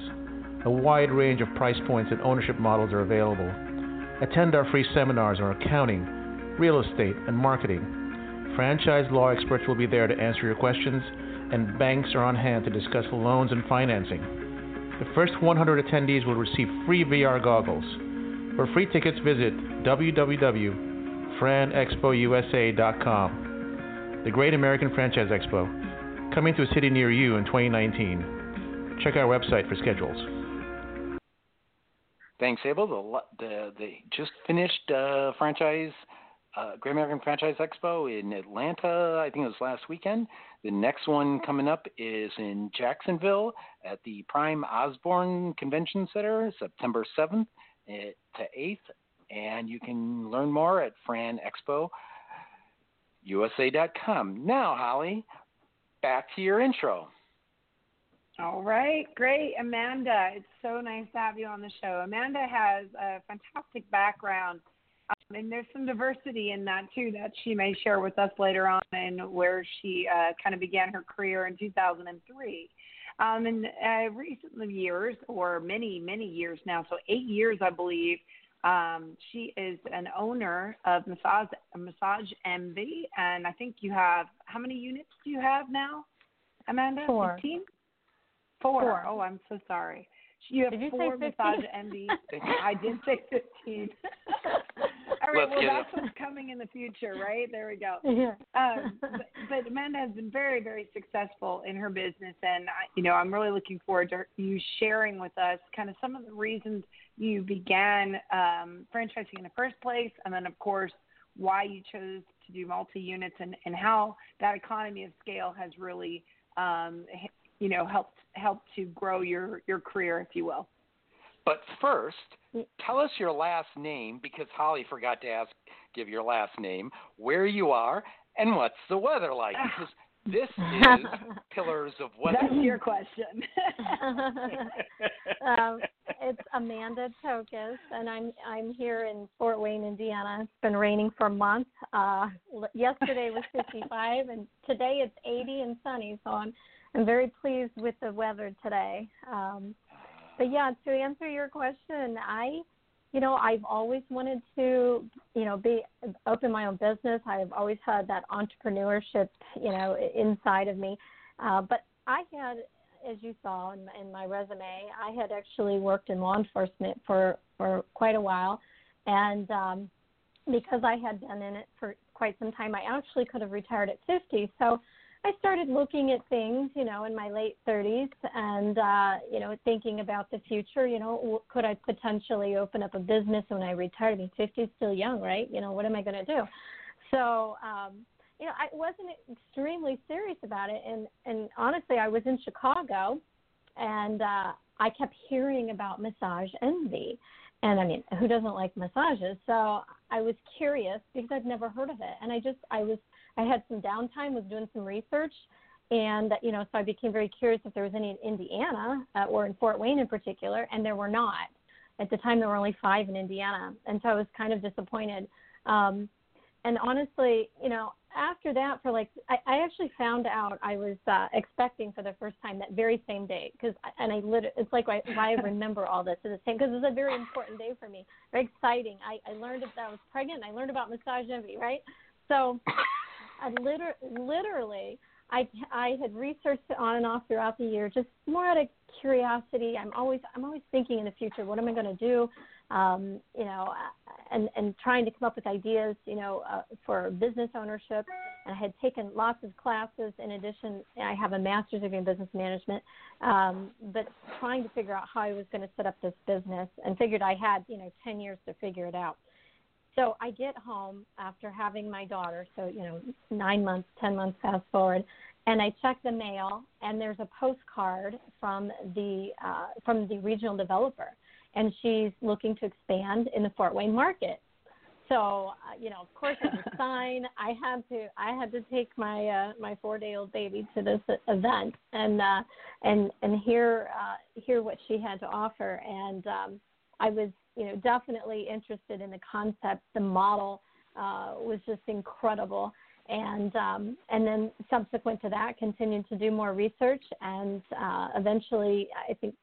A wide range of price points and ownership models are available. Attend our free seminars on accounting, real estate, and marketing. Franchise law experts will be there to answer your questions, and banks are on hand to discuss loans and financing. The first 100 attendees will receive free VR goggles. For free tickets, visit www.franexpousa.com. The Great American Franchise Expo, coming to a city near you in 2019. Check our website for schedules. Thanks, Abel. The, the, just finished uh, franchise, uh, Great American Franchise Expo in Atlanta. I think it was last weekend. The next one coming up is in Jacksonville at the Prime Osborne Convention Center, September 7th eh, to 8th. And you can learn more at franexpousa.com. Now, Holly, back to your intro. All right, great, Amanda. It's so nice to have you on the show. Amanda has a fantastic background, um, and there's some diversity in that too that she may share with us later on, and where she uh, kind of began her career in 2003. Um, in uh, recent years, or many many years now, so eight years I believe, um, she is an owner of Massage Massage Envy, and I think you have how many units do you have now, Amanda? Four. 15? Four. Four. Oh, I'm so sorry. You have Did you four 15? Massage Envy. *laughs* I did say 15. All right, Let's well, get that's what's coming in the future, right? There we go. *laughs* Yeah. Um, *laughs* but, but Amanda has been very, very successful in her business, and I, you know, I'm really looking forward to you sharing with us kind of some of the reasons you began um, franchising in the first place, and then, of course, why you chose to do multi units, and and how that economy of scale has really, um, you know, helped helped to grow your your career, if you will. But first, tell us your last name because Holly forgot to ask, give your last name, where you are, and what's the weather like. Because this *laughs* is Pillars of Weather. That's your question. *laughs* um, it's Amanda Tokus, and I'm I'm here in Fort Wayne, Indiana. It's been raining for a month. Uh, yesterday was 55, and today it's 80 and sunny. So I'm I'm very pleased with the weather today. Um, but yeah, to answer your question, I, you know, I've always wanted to, you know, be open my own business. I've always had that entrepreneurship, you know, inside of me. Uh, but I had, as you saw in, in my resume, I had actually worked in law enforcement for for quite a while, and um, because I had been in it for quite some time, I actually could have retired at 50. So I started looking at things, you know, in my late 30s and, uh, you know, thinking about the future. You know, could I potentially open up a business when I retire? I mean, 50 is still young, right? You know, what am I going to do? So, um, you know, I wasn't extremely serious about it. And, and honestly, I was in Chicago and uh, I kept hearing about massage envy. And I mean, who doesn't like massages? So I was curious because I'd never heard of it. And I just, I was, I had some downtime, was doing some research. And, you know, so I became very curious if there was any in Indiana uh, or in Fort Wayne in particular. And there were not. At the time, there were only five in Indiana. And so I was kind of disappointed. Um, and honestly, you know, after that, for like, I, I actually found out I was uh, expecting for the first time that very same day, because and I literally, it's like why, why I *laughs* remember all this at the same, because it's a very important day for me, very exciting. I, I learned that I was pregnant. I learned about massage envy, right? So, I liter- literally, I I had researched it on and off throughout the year, just more out of curiosity. I'm always I'm always thinking in the future, what am I going to do? um, you know, and and trying to come up with ideas, you know, uh, for business ownership. And I had taken lots of classes. In addition, I have a master's degree in business management, um, but trying to figure out how I was going to set up this business, and figured I had, you know, 10 years to figure it out. So I get home after having my daughter, so you know, nine months, ten months fast forward, and I check the mail, and there's a postcard from the uh, from the regional developer and she's looking to expand in the Fort Wayne market. So, uh, you know, of course, I had to *laughs* sign. I had to, I had to take my uh, my four day old baby to this event and uh, and and hear uh, hear what she had to offer. And um, I was, you know, definitely interested in the concept. The model uh, was just incredible. And um, and then subsequent to that, continued to do more research, and uh, eventually, I think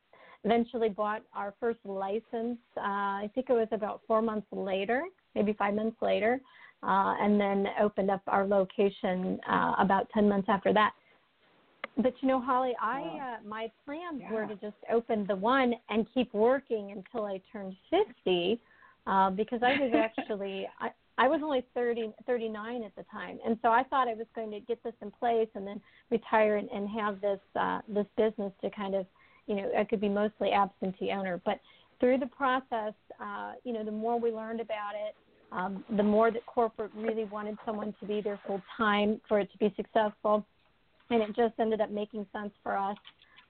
eventually bought our first license. Uh, I think it was about four months later, maybe five months later, uh, and then opened up our location uh, about 10 months after that. But you know, Holly, I uh, my plans yeah. were to just open the one and keep working until I turned 50, uh, because I was *laughs* actually I, I was only 30, 39 at the time, and so I thought I was going to get this in place and then retire and, and have this uh, this business to kind of you know, I could be mostly absentee owner. But through the process, uh, you know, the more we learned about it, um, the more that corporate really wanted someone to be there full time for it to be successful. And it just ended up making sense for us,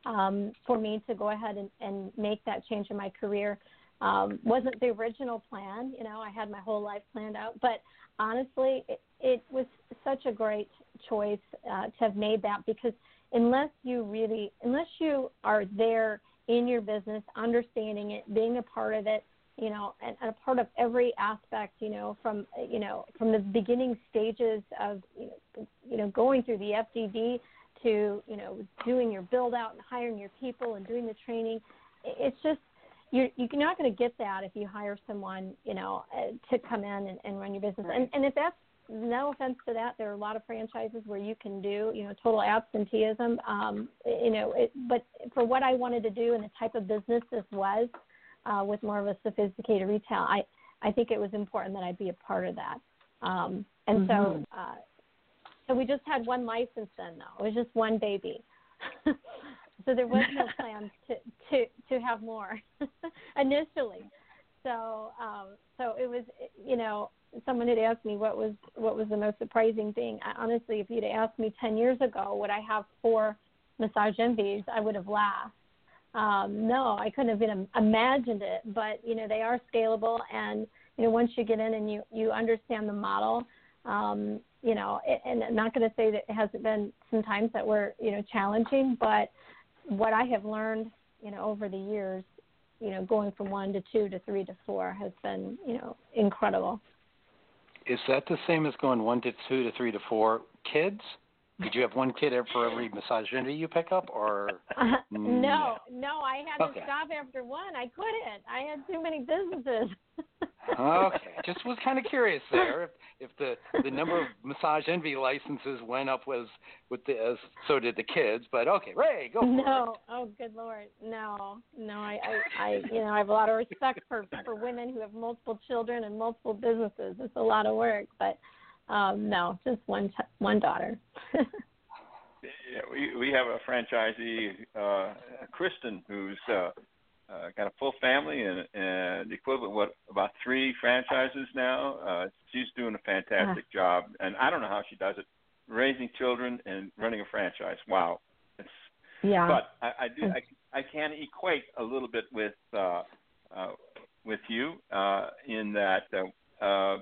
um, for me to go ahead and, and make that change in my career. Um, wasn't the original plan, you know, I had my whole life planned out, but honestly, it, it was such a great choice uh, to have made that because unless you really, unless you are there in your business, understanding it, being a part of it, you know, and, and a part of every aspect, you know, from you know from the beginning stages of you know, you know going through the FDD to you know doing your build out and hiring your people and doing the training. It's just you're you're not going to get that if you hire someone you know uh, to come in and, and run your business. And and if that's no offense to that, there are a lot of franchises where you can do, you know, total absenteeism. Um, you know, it, but for what I wanted to do and the type of business this was, uh, with more of a sophisticated retail, I I think it was important that I be a part of that. Um, and mm-hmm. so, uh, so we just had one license then, though. It was just one baby. *laughs* so there was no *laughs* plans to to to have more *laughs* initially. So um, so it was, you know, someone had asked me what was what was the most surprising thing. I, honestly, if you'd asked me ten years ago, would I have four massage envies, I would have laughed. Um, no, I couldn't have even imagined it. But you know, they are scalable, and you know, once you get in and you you understand the model, um, you know, and I'm not going to say that it hasn't been some times that were you know challenging, but what I have learned, you know, over the years, you know, going from one to two to three to four has been you know incredible. Is that the same as going one to two to three to four kids? Did you have one kid for every massage envy you pick up, or *laughs* no? Mm, no, I had okay. to stop after one. I couldn't. I had too many businesses. *laughs* okay, just was kind of curious there if, if the the number of massage envy licenses went up was with the as so did the kids. But okay, Ray, go. no, it. oh good lord, no, no. I, I I you know I have a lot of respect for for women who have multiple children and multiple businesses. It's a lot of work, but um, no, just one ch- one daughter. *laughs* yeah, we we have a franchisee, uh, Kristen, who's uh, uh, got a full family and, and the equivalent what about three franchises now. Uh, she's doing a fantastic uh job, and I don't know how she does it, raising children and running a franchise. Wow. It's, yeah. But I, I do I, I can equate a little bit with uh, uh, with you uh, in that uh, uh,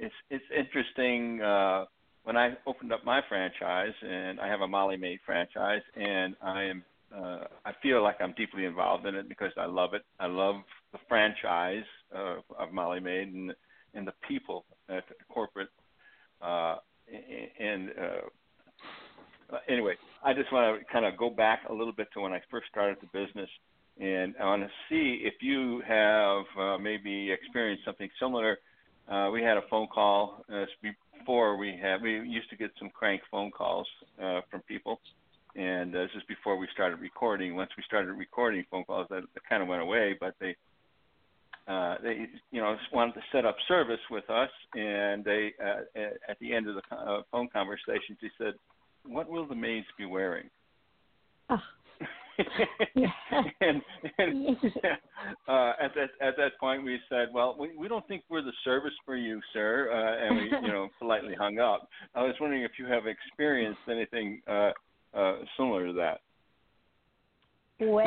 it's it's interesting. Uh, when I opened up my franchise, and I have a Molly Maid franchise, and I am uh, I feel like I'm deeply involved in it because I love it. I love the franchise uh, of Molly Maid and and the people at corporate. Uh, and uh, anyway, I just want to kind of go back a little bit to when I first started the business, and I want to see if you have uh, maybe experienced something similar. Uh, we had a phone call uh, before we had we used to get some crank phone calls uh, from people and uh, this is before we started recording. Once we started recording phone calls, that, that kind of went away. But they, uh, they, you know, wanted to set up service with us, and they, uh, at the end of the uh, phone conversation, she said, "What will the maids be wearing?" Oh. *laughs* and, and uh, at that at that point, we said, "Well, we, we don't think we're the service for you, sir," uh, and we, you know, *laughs* politely hung up. I was wondering if you have experienced anything uh, uh, similar to that? Well,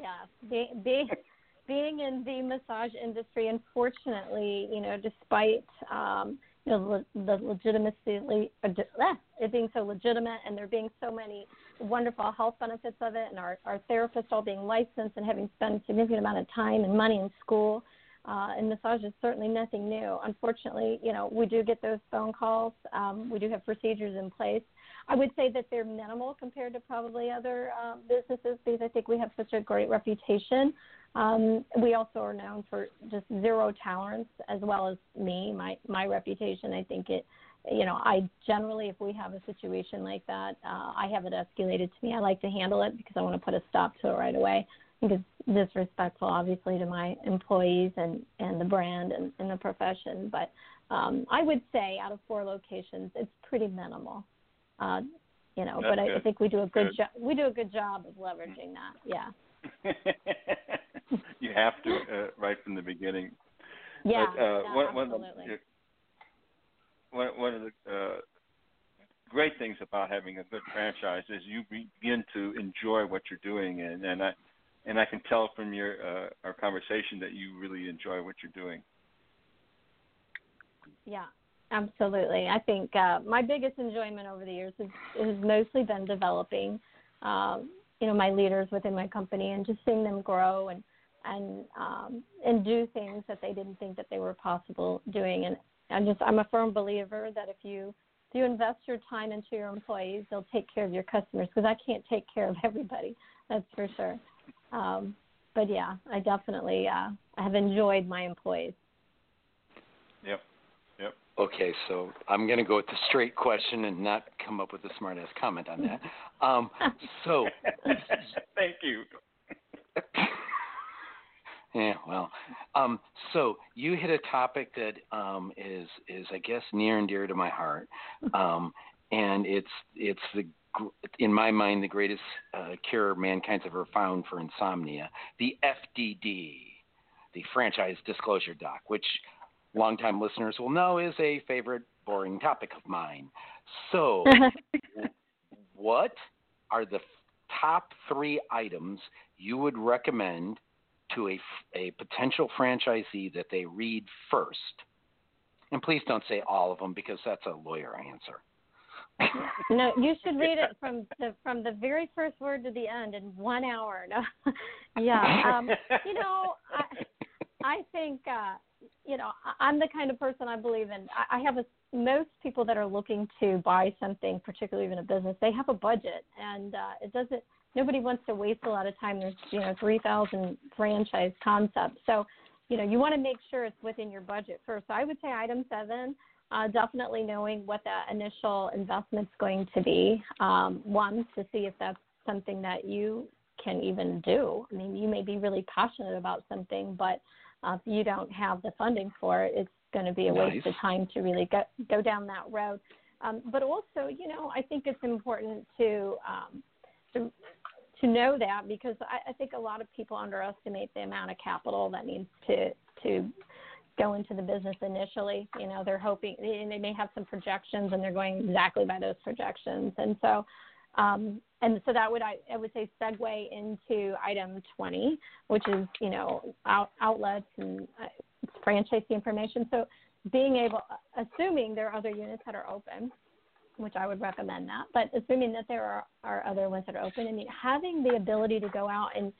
yes. Be, be, *laughs* being in the massage industry, unfortunately, you know, despite um, know the legitimacy, it being so legitimate, and there being so many wonderful health benefits of it, and our our therapists all being licensed and having spent a significant amount of time and money in school. Uh, and massage is certainly nothing new. Unfortunately, you know, we do get those phone calls. Um, we do have procedures in place I would say that they're minimal compared to probably other um, businesses because I think we have such a great reputation. Um, we also are known for just zero tolerance, as well as me, my my reputation. I think it, you know, I generally, if we have a situation like that, uh, I have it escalated to me. I like to handle it because I want to put a stop to it right away. I think it's disrespectful, obviously, to my employees and and the brand and, and the profession. But um, I would say, out of four locations, it's pretty minimal. Uh, you know, That's but I, I, think we do a good, good. job. We do a good job of leveraging that. Yeah. *laughs* you have to uh, right from the beginning. Yeah, but, uh, yeah one, absolutely. One, one of the uh, great things about having a good franchise is you begin to enjoy what you're doing, and and I and I can tell from your uh, our conversation that you really enjoy what you're doing. Yeah, Absolutely. I think uh, my biggest enjoyment over the years has, has mostly been developing, um, you know, my leaders within my company and just seeing them grow and and um, and do things that they didn't think that they were possible doing. And I'm just I'm a firm believer that if you if you invest your time into your employees, they'll take care of your customers because I can't take care of *laughs* everybody. That's for sure. Um, but yeah, I definitely uh, I have enjoyed my employees. Yep. Okay, so I'm going to go with the straight question and not come up with a smart ass comment on that. Um, so, *laughs* thank you. *laughs* yeah, well, um, so you hit a topic that um, is is I guess near and dear to my heart, um, and it's it's the in my mind the greatest uh, cure mankind's ever found for insomnia, the FDD, the franchise disclosure doc, which longtime listeners will know is a favorite boring topic of mine. So, *laughs* what are the top three items you would recommend to a, a potential franchisee that they read first? And please don't say all of them because that's a lawyer answer. no, you should read it *laughs* from the from the very first word to the end in one hour. *laughs* No, yeah, um, you know, I, I think uh, you know, I'm the kind of person I believe in. I have a most people that are looking to buy something, particularly even a business, they have a budget, and uh, it doesn't. Nobody wants to waste a lot of time. There's you know 3,000 franchise concepts, so you know you want to make sure it's within your budget first. So I would say item seven. Uh, definitely knowing what that initial investment's going to be. Um, one to see if that's something that you can even do. I mean, you may be really passionate about something, but uh, if you don't have the funding for it, it's going to be a nice. waste of time to really go, go down that road. Um, but also, you know, I think it's important to um, to, to know that because I, I think a lot of people underestimate the amount of capital that needs to to go into the business initially. You know, they're hoping and they may have some projections and they're going exactly by those projections. And so, Um, and so that would I, I would say segue into item 20, which is you know out, outlets and uh, franchisee information. So being able, assuming there are other units that are open, which I would recommend that, but assuming that there are, are other ones that are open, and having the ability to go out and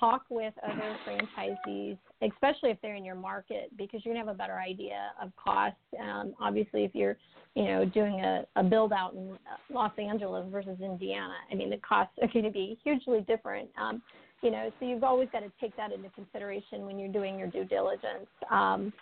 talk with other franchisees, especially if they're in your market, because you're gonna have a better idea of costs. Um, obviously, if you're, you know, doing a, a build out in Los Angeles versus Indiana, I mean, the costs are to be hugely different. Um, you know, so you've always got to take that into consideration when you're doing your due diligence. Um,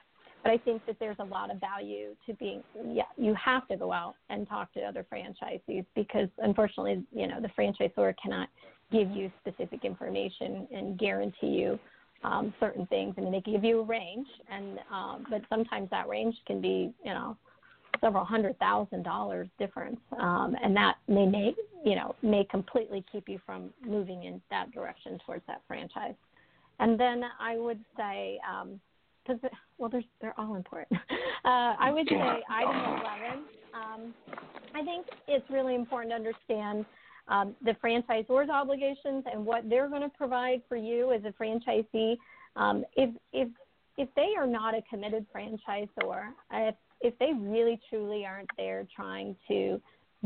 but I think that there's a lot of value to being, yeah, you have to go out and talk to other franchisees because unfortunately, you know, the franchisor cannot give you specific information and guarantee you um, certain things. I mean, they give you a range, and um, but sometimes that range can be, you know, several hundred thousand dollars difference, um, and that may make, you know, may completely keep you from moving in that direction towards that franchise. And then I would say, because um, well, there's, they're all important. *laughs* Uh, I would say item 11. Um, I think it's really important to understand um, the franchisor's obligations and what they're going to provide for you as a franchisee. Um, if if if they are not a committed franchisor, if if they really truly aren't there trying to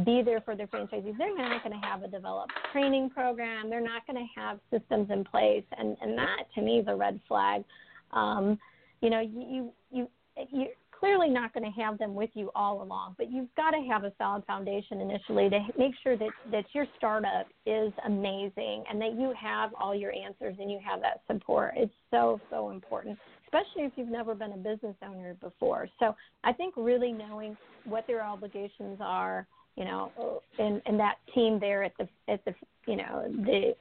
be there for their franchisees, they're not going to have a developed training program. They're not going to have systems in place, and and that to me is a red flag. Um, you know, you you you clearly not going to have them with you all along, but you've got to have a solid foundation initially to make sure that, that your startup is amazing and that you have all your answers and you have that support. It's so, so important, especially if you've never been a business owner before. So I think really knowing what their obligations are, you know, and, and that team there at the, at the, you know, the,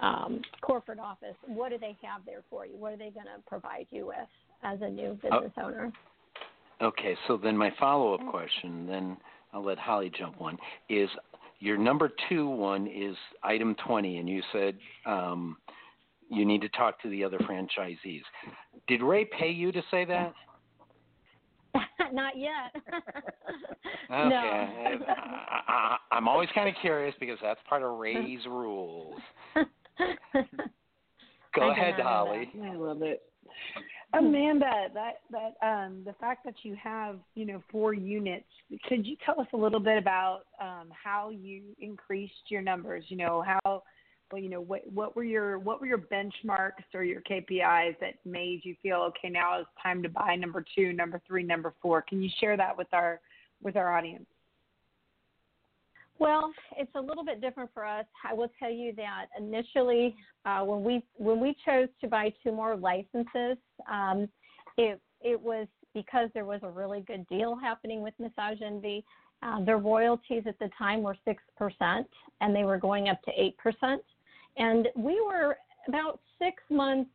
um, corporate office, what do they have there for you? What are they going to provide you with as a new business oh. owner? Okay, so then my follow up question, then I'll let Holly jump one, is your number two one is item 20, and you said um, you need to talk to the other franchisees. Did Ray pay you to say that? *laughs* Not yet. *laughs* okay. No. I, am always kind of curious because that's part of Ray's rules. *laughs* Go ahead, Holly. I love it. Amanda, that that um, the fact that you have you know four units, could you tell us a little bit about um, how you increased your numbers? You know how, well, you know what what were your what were your benchmarks or your KPIs that made you feel okay now it's time to buy number two, number three, number four? Can you share that with our with our audience? Well, it's a little bit different for us. I will tell you that initially, uh, when we when we chose to buy two more licenses, um, it it was because there was a really good deal happening with Massage Envy. Uh, their royalties at the time were six percent, and they were going up to eight percent. And we were about six months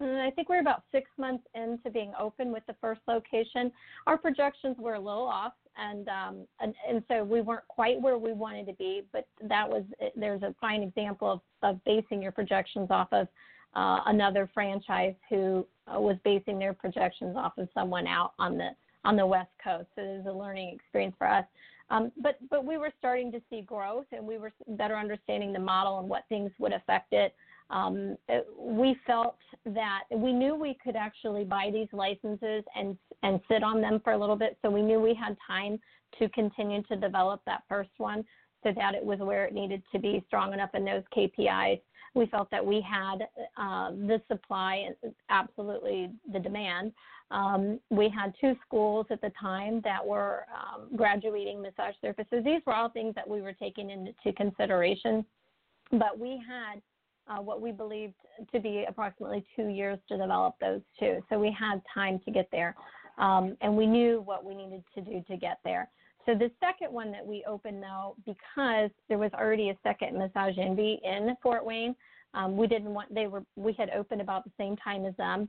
I think we we're about six months into being open with the first location. Our projections were a little off, and um, and, and so we weren't quite where we wanted to be. But that was there's a fine example of, of basing your projections off of uh, another franchise who uh, was basing their projections off of someone out on the on the West Coast. So it was a learning experience for us. Um, but but we were starting to see growth, and we were better understanding the model and what things would affect it um, we felt that we knew we could actually buy these licenses and and sit on them for a little bit. So we knew we had time to continue to develop that first one so that it was where it needed to be strong enough in those KPIs. We felt that we had uh, the supply, and absolutely the demand. Um, we had two schools at the time that were um, graduating massage therapists. These were all things that we were taking into consideration, but we had uh, what we believed to be approximately two years to develop those two. So we had time to get there, um, and we knew what we needed to do to get there. So the second one that we opened, though, because there was already a second Massage Envy in Fort Wayne, um, we didn't want they were we had opened about the same time as them,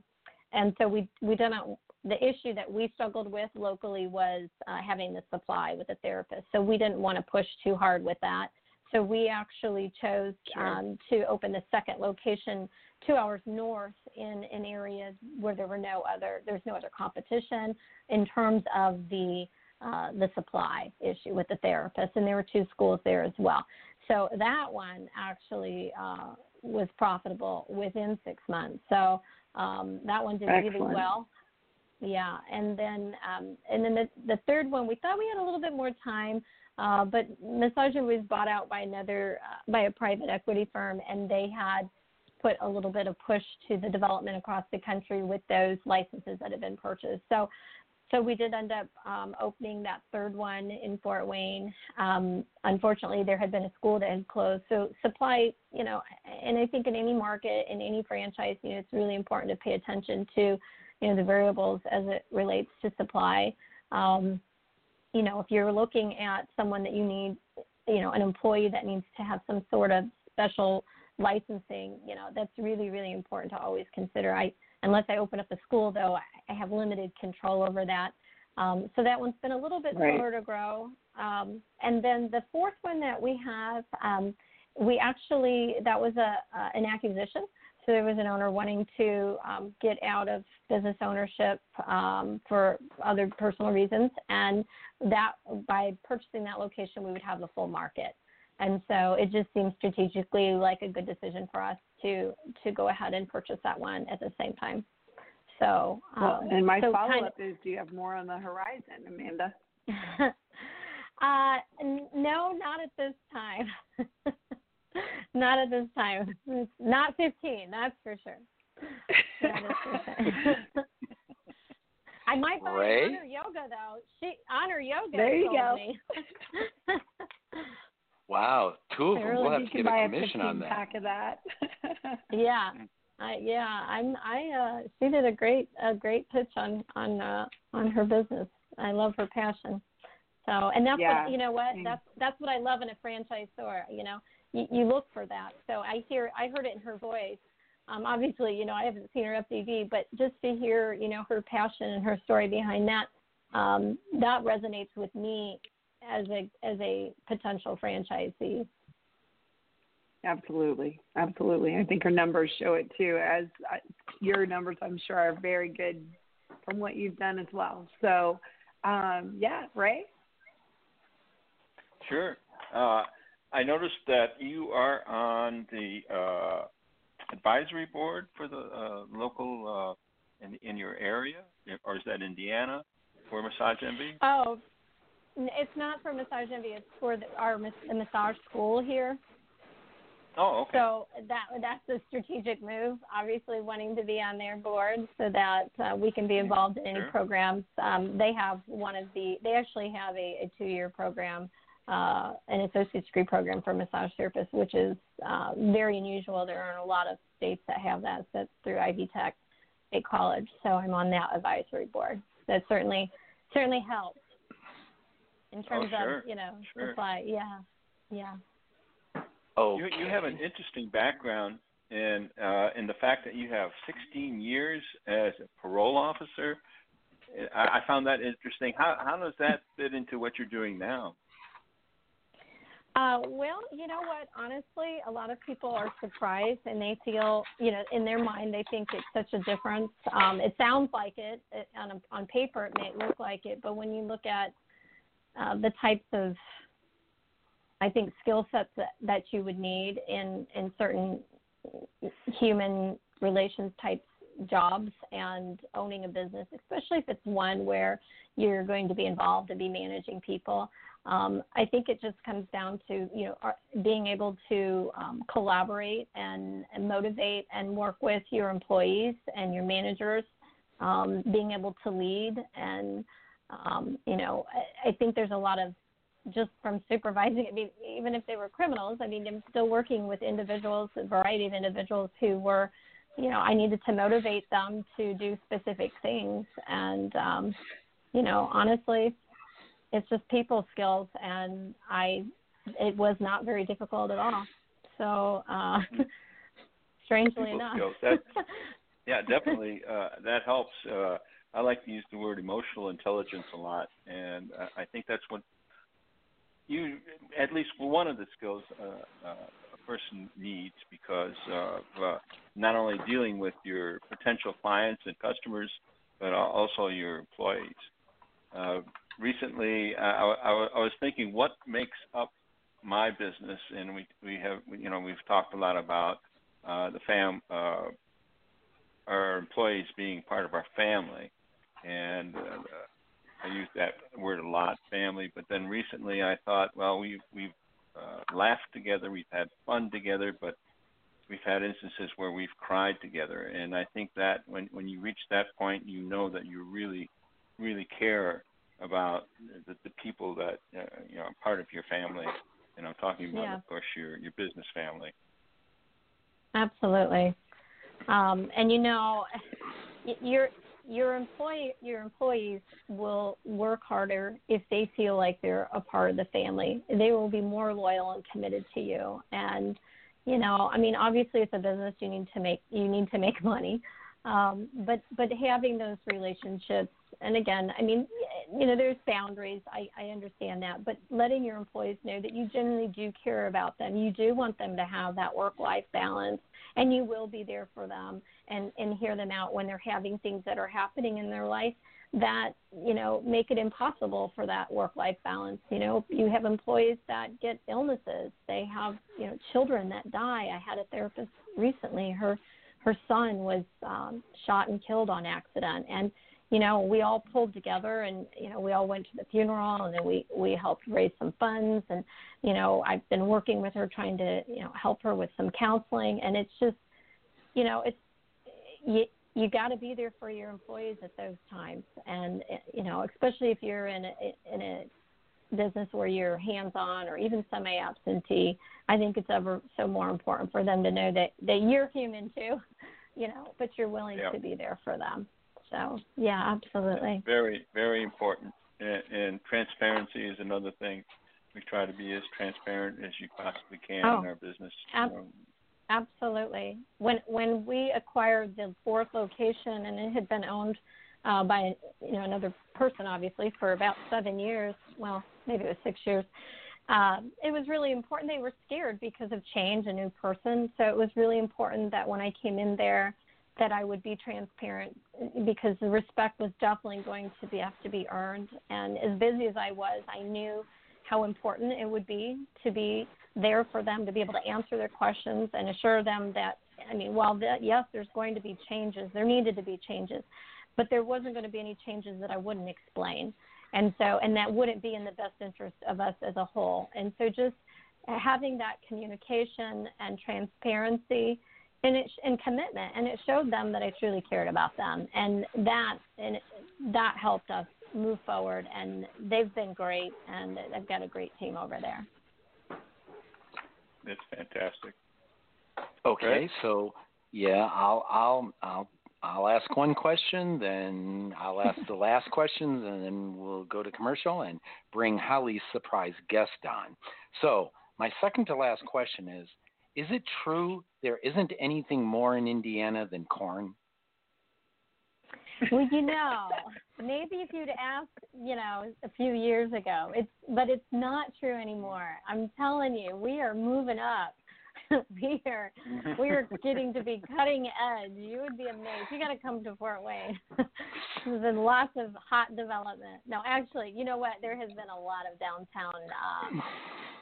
and so we we didn't. The issue that we struggled with locally was uh, having the supply with the therapist, so we didn't want to push too hard with that. So we actually chose sure. um, to open the second location two hours north in an area where there were no other there's no other competition in terms of the uh, the supply issue with the therapist, and there were two schools there as well. so that one actually uh, was profitable within six months. So um, that one did Excellent. really well. Yeah, and then um, and then the the third one we thought we had a little bit more time, uh, but Massager was bought out by another uh, by a private equity firm, and they had put a little bit of push to the development across the country with those licenses that have been purchased. So so we did end up um, opening that third one in Fort Wayne. Um, unfortunately, there had been a school that had closed. So supply, you know, and I think in any market, in any franchise, you know, it's really important to pay attention to, you know, the variables as it relates to supply. Um, you know, if you're looking at someone that you need, you know, an employee that needs to have some sort of special licensing, you know, that's really, really important to always consider. I unless I open up a school, though, I have limited control over that. Um, so that one's been a little bit Right. slower to grow. Um, and then the fourth one that we have, um, we actually that was a uh, an acquisition. So there was an owner wanting to um, get out of business ownership um, for other personal reasons, and that by purchasing that location, we would have the full market. And so it just seems strategically like a good decision for us to to go ahead and purchase that one at the same time. So, um, Well, and my so follow kind up is do you have more on the horizon, Amanda? *laughs* uh, n- no, not at this time. *laughs* *laughs* not at this time. *laughs* Not 15, that's for sure. Not at this. I might buy Ray? Honor Yoga though. She Honor Yoga There you told go. me. *laughs* Wow, two of them. Really, We'll have to can get a a commission 15 on that. pack of that. yeah. I yeah, I'm I uh she did a great a great pitch on on uh on her business. I love her passion. So and that's Yeah. what you know what that's that's what I love in a franchise store. You know, you, you look for that. So I hear I heard it in her voice. Um, obviously, you know I haven't seen her FDD, but just to hear you know her passion and her story behind that, um, that resonates with me as a as a potential franchisee. Absolutely, absolutely. I think her numbers show it too. As uh, your numbers, I'm sure, are very good from what you've done as well. So, um, yeah, Ray. Sure. Uh, I noticed that you are on the uh, advisory board for the uh, local uh, in in your area, or is that Indiana for Massage Envy? Oh, it's not for Massage Envy. It's for the, our the massage school here. Oh, okay. So that that's a strategic move. Obviously, wanting to be on their board so that uh, we can be involved in any Sure. programs. Um, they have one of the. They actually have a, a two-year program, uh, an associate's degree program for massage therapists, which is uh, very unusual. There aren't a lot of states that have that. That's through Ivy Tech State College. So I'm on that advisory board. That certainly certainly helps in terms Oh, sure. of you know Sure. supply. Yeah, yeah. Oh, You you have an interesting background in uh, in the fact that you have 16 years as a parole officer. I, I found that interesting. How how does that fit into what you're doing now? Uh, well, you know what? Honestly, a lot of people are surprised and they feel, you know, in their mind, they think it's such a difference. Um, it sounds like it, it on a, on paper. It may look like it, but when you look at uh, the types of, I think, skill sets that, that you would need in in certain human relations types jobs and owning a business, especially if it's one where you're going to be involved and be managing people. Um, I think it just comes down to you know being able to um, collaborate and, and motivate and work with your employees and your managers, um, being able to lead and um, you know I, I think there's a lot of just from supervising. I mean, even if they were criminals, I mean, I'm still working with individuals, a variety of individuals who were, you know, I needed to motivate them to do specific things, and um, you know, honestly, it's just people skills, and I, it was not very difficult at all. So, uh, *laughs* strangely enough. That- *laughs* Yeah, definitely. Uh, that helps. Uh, I like to use the word emotional intelligence a lot, and uh, I think that's what you, at least one of the skills uh, uh, person needs because of uh, not only dealing with your potential clients and customers, but also your employees. Uh, recently, I, I, I was thinking, what makes up my business, and we we have you know we've talked a lot about uh, the fam uh, our employees being part of our family, and uh, I use that word a lot, family. But then recently, I thought, well, we've we've uh, laughed together, we've had fun together, but we've had instances where we've cried together, and I think that when when you reach that point, you know that you really really care about the, the people that uh, you know are part of your family. And I'm talking about, Yeah. of course, your your business family. Absolutely. Um, and you know, y- your employee your employees will work harder if they feel like they're a part of the family. They will be more loyal and committed to you. And you know, I mean, obviously, it's a business. You need to make you need to make *laughs* money. Um, but but having those relationships, and again, I mean, you know, there's boundaries. I, I understand that, but letting your employees know that you genuinely do care about them. You do want them to have that work life balance, and you will be there for them and and hear them out when they're having things that are happening in their life that you know make it impossible for that work life balance. You know you have employees that get illnesses. They have you know children that die. I had a therapist recently. Her her son was um shot and killed on accident. And you know we all pulled together and you know we all went to the funeral and then we we helped raise some funds and you know i've been working with her trying to you know help her with some counseling and it's just you know it's you you got to be there for your employees at those times and you know especially if you're in a in a business where you're hands on or even semi absentee i think it's ever so more important for them to know that that you're human too *laughs* you know but you're willing Yeah. to be there for them so yeah absolutely Very very important. And, and transparency is another thing. We try to be as transparent as you possibly can Oh. in our business. Ab- Absolutely. When when we acquired the fourth location and it had been owned uh, by you know another person, obviously for about seven years. Well, maybe it was six years. Um, it was really important. They were scared because of change, a new person. So it was really important that when I came in there, that I would be transparent because the respect was definitely going to be have to be earned. And as busy as I was, I knew how important it would be to be there for them to be able to answer their questions and assure them that I mean, while that yes, there's going to be changes, there needed to be changes, but there wasn't going to be any changes that I wouldn't explain, and so and that wouldn't be in the best interest of us as a whole. And so just having that communication and transparency and it and commitment and it showed them that I truly cared about them and that and that helped us move forward and they've been great and they've got a great team over there. That's fantastic. Okay, Right. so yeah, I'll I'll I'll I'll ask one question, then I'll ask the last questions, and then we'll go to commercial and bring Holly's surprise guest on. So my second to last question is: Is it true there isn't anything more in Indiana than corn? Well, you know, maybe if you'd asked, you know, a few years ago, it's but it's not true anymore. I'm telling you, we are moving up. *laughs* we are we are getting to be cutting edge. You would be amazed. You got to come to Fort Wayne. *laughs* There's been lots of hot development. No, actually, you know what? There has been a lot of downtown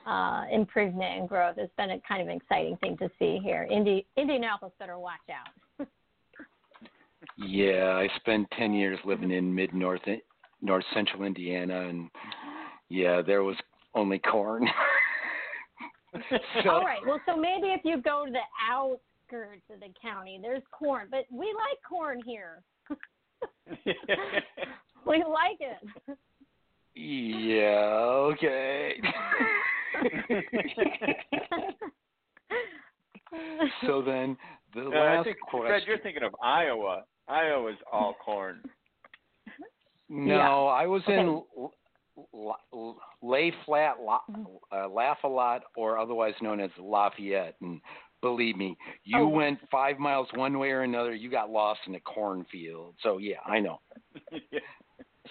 uh, uh, improvement and growth. It's been a kind of exciting thing to see here. Indi- Indianapolis better watch out. Yeah, I spent ten years living in mid north north central Indiana, and yeah, there was only corn. *laughs* *laughs* so, All right. Well, so maybe if you go to the outskirts of the county, there's corn, but we like corn here. *laughs* we like it. Yeah, okay. *laughs* so then the Uh, I last think, question. Fred, you're thinking of Iowa. Iowa's all corn. no, Yeah. I was Okay. in L- L- L- Lay Flat, La- uh, Laugh a Lot, or otherwise known as Lafayette. And believe me, you Oh. went five miles one way or another, you got lost in a cornfield. So yeah, I know. *laughs* yeah.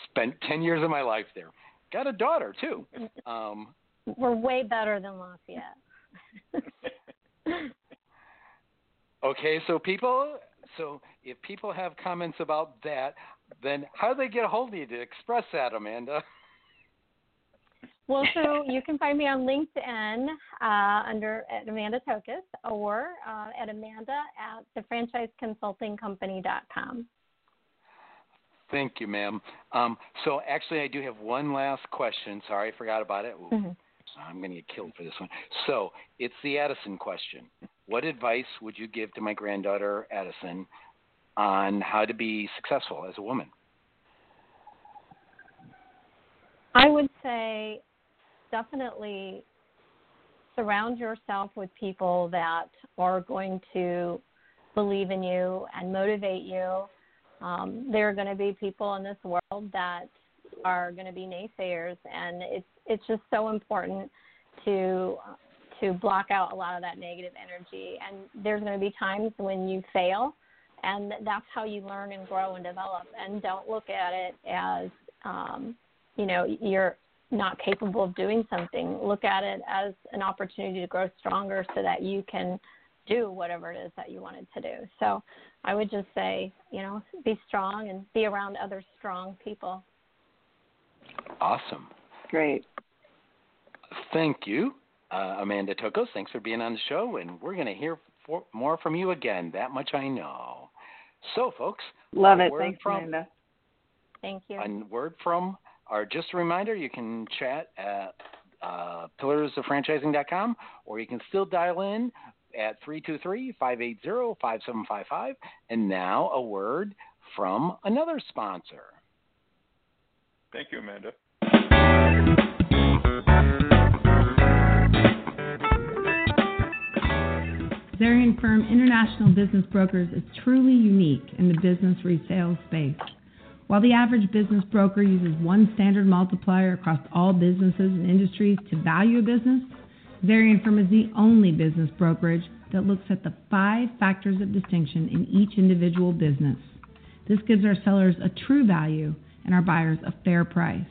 Spent ten years of my life there. Got a daughter too. Um, We're way better than Lafayette. *laughs* Okay, so people, so if people have comments about that, then how do they get a hold of you to express that, Amanda? *laughs* Well, so *laughs* you can find me on LinkedIn uh, under at Amanda Tokus or uh, at Amanda at thefranchiseconsultingcompany.com. Thank you, ma'am. Um, so actually, I do have one last question. Sorry, I forgot about it. Mm-hmm. I'm going to get killed for this one. So it's the Addison question. What advice would you give to my granddaughter Addison on how to be successful as a woman? I would say definitely surround yourself with people that are going to believe in you and motivate you. Um, there are going to be people in this world that are going to be naysayers, and it's it's just so important to to block out a lot of that negative energy. And there's going to be times when you fail, and that's how you learn and grow and develop. And don't look at it as um, you know you're not capable of doing something. Look at it as an opportunity to grow stronger so that you can do whatever it is that you wanted to do. So I would just say, you know, be strong and be around other strong people. Awesome. Great. Thank you, uh, Amanda Tokos. Thanks for being on the show, and we're going to hear for, more from you again. That much I know. So, folks, love it. Thanks, from, Amanda. Thank you. A word from, or just a reminder, you can chat at uh, pillarsoffranchising.com, or you can still dial in at 323-580-5755. And now a word from another sponsor. Thank you, Amanda. Zarian Firm International Business Brokers is truly unique in the business resale space. While the average business broker uses one standard multiplier across all businesses and industries to value a business, Zarian Firm is the only business brokerage that looks at the five factors of distinction in each individual business. This gives our sellers a true value and our buyers a fair price.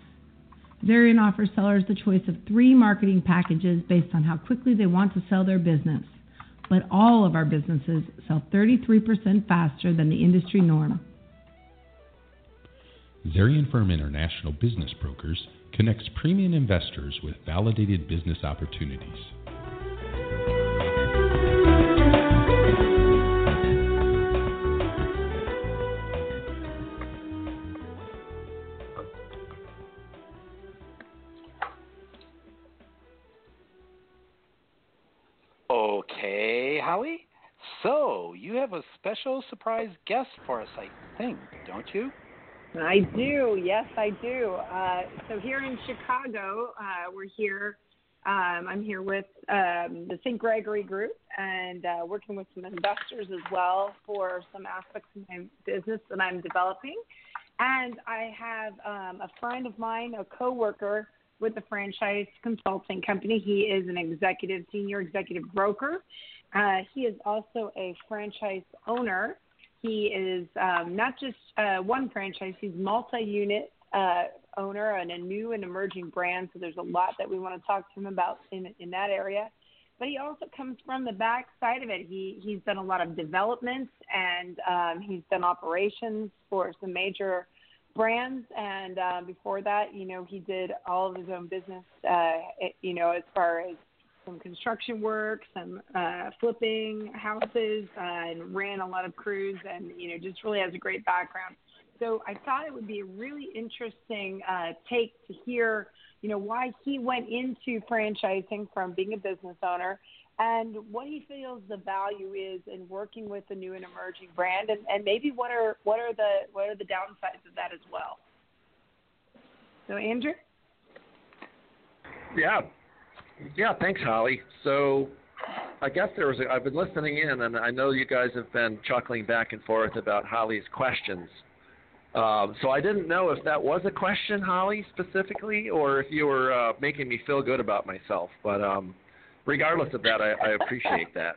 Zarian offers sellers the choice of three marketing packages based on how quickly they want to sell their business but all of our businesses sell 33% faster than the industry norm. Zarian Firm International Business Brokers connects premium investors with validated business opportunities. Okay, Holly. So you have a special surprise guest for us, I think, don't you? I do. Yes, I do. Uh, so here in Chicago, uh, we're here. Um, I'm here with um, the St. Gregory Group and uh, working with some investors as well for some aspects of my business that I'm developing. And I have um, a friend of mine, a coworker with the franchise consulting company. He is an executive, senior executive broker. Uh, he is also a franchise owner. He is um, not just uh, one franchise, he's multi-unit uh, owner and a new and emerging brand. So there's a lot that we want to talk to him about in, in that area. But he also comes from the back side of it. He he's done a lot of development and um, he's done operations for some major brands and uh, before that you know he did all of his own business uh you know as far as some construction work some uh flipping houses uh, and ran a lot of crews and you know just really has a great background so i thought it would be a really interesting uh take to hear you know why he went into franchising from being a business owner and what he feels the value is in working with a new and emerging brand, and, and maybe what are what are the what are the downsides of that as well. So, Andrew. Yeah, yeah. Thanks, Holly. So, I guess there was. A, I've been listening in, and I know you guys have been chuckling back and forth about Holly's questions. Um, so I didn't know if that was a question, Holly, specifically, or if you were uh, making me feel good about myself. But um, regardless of that, I, I appreciate that.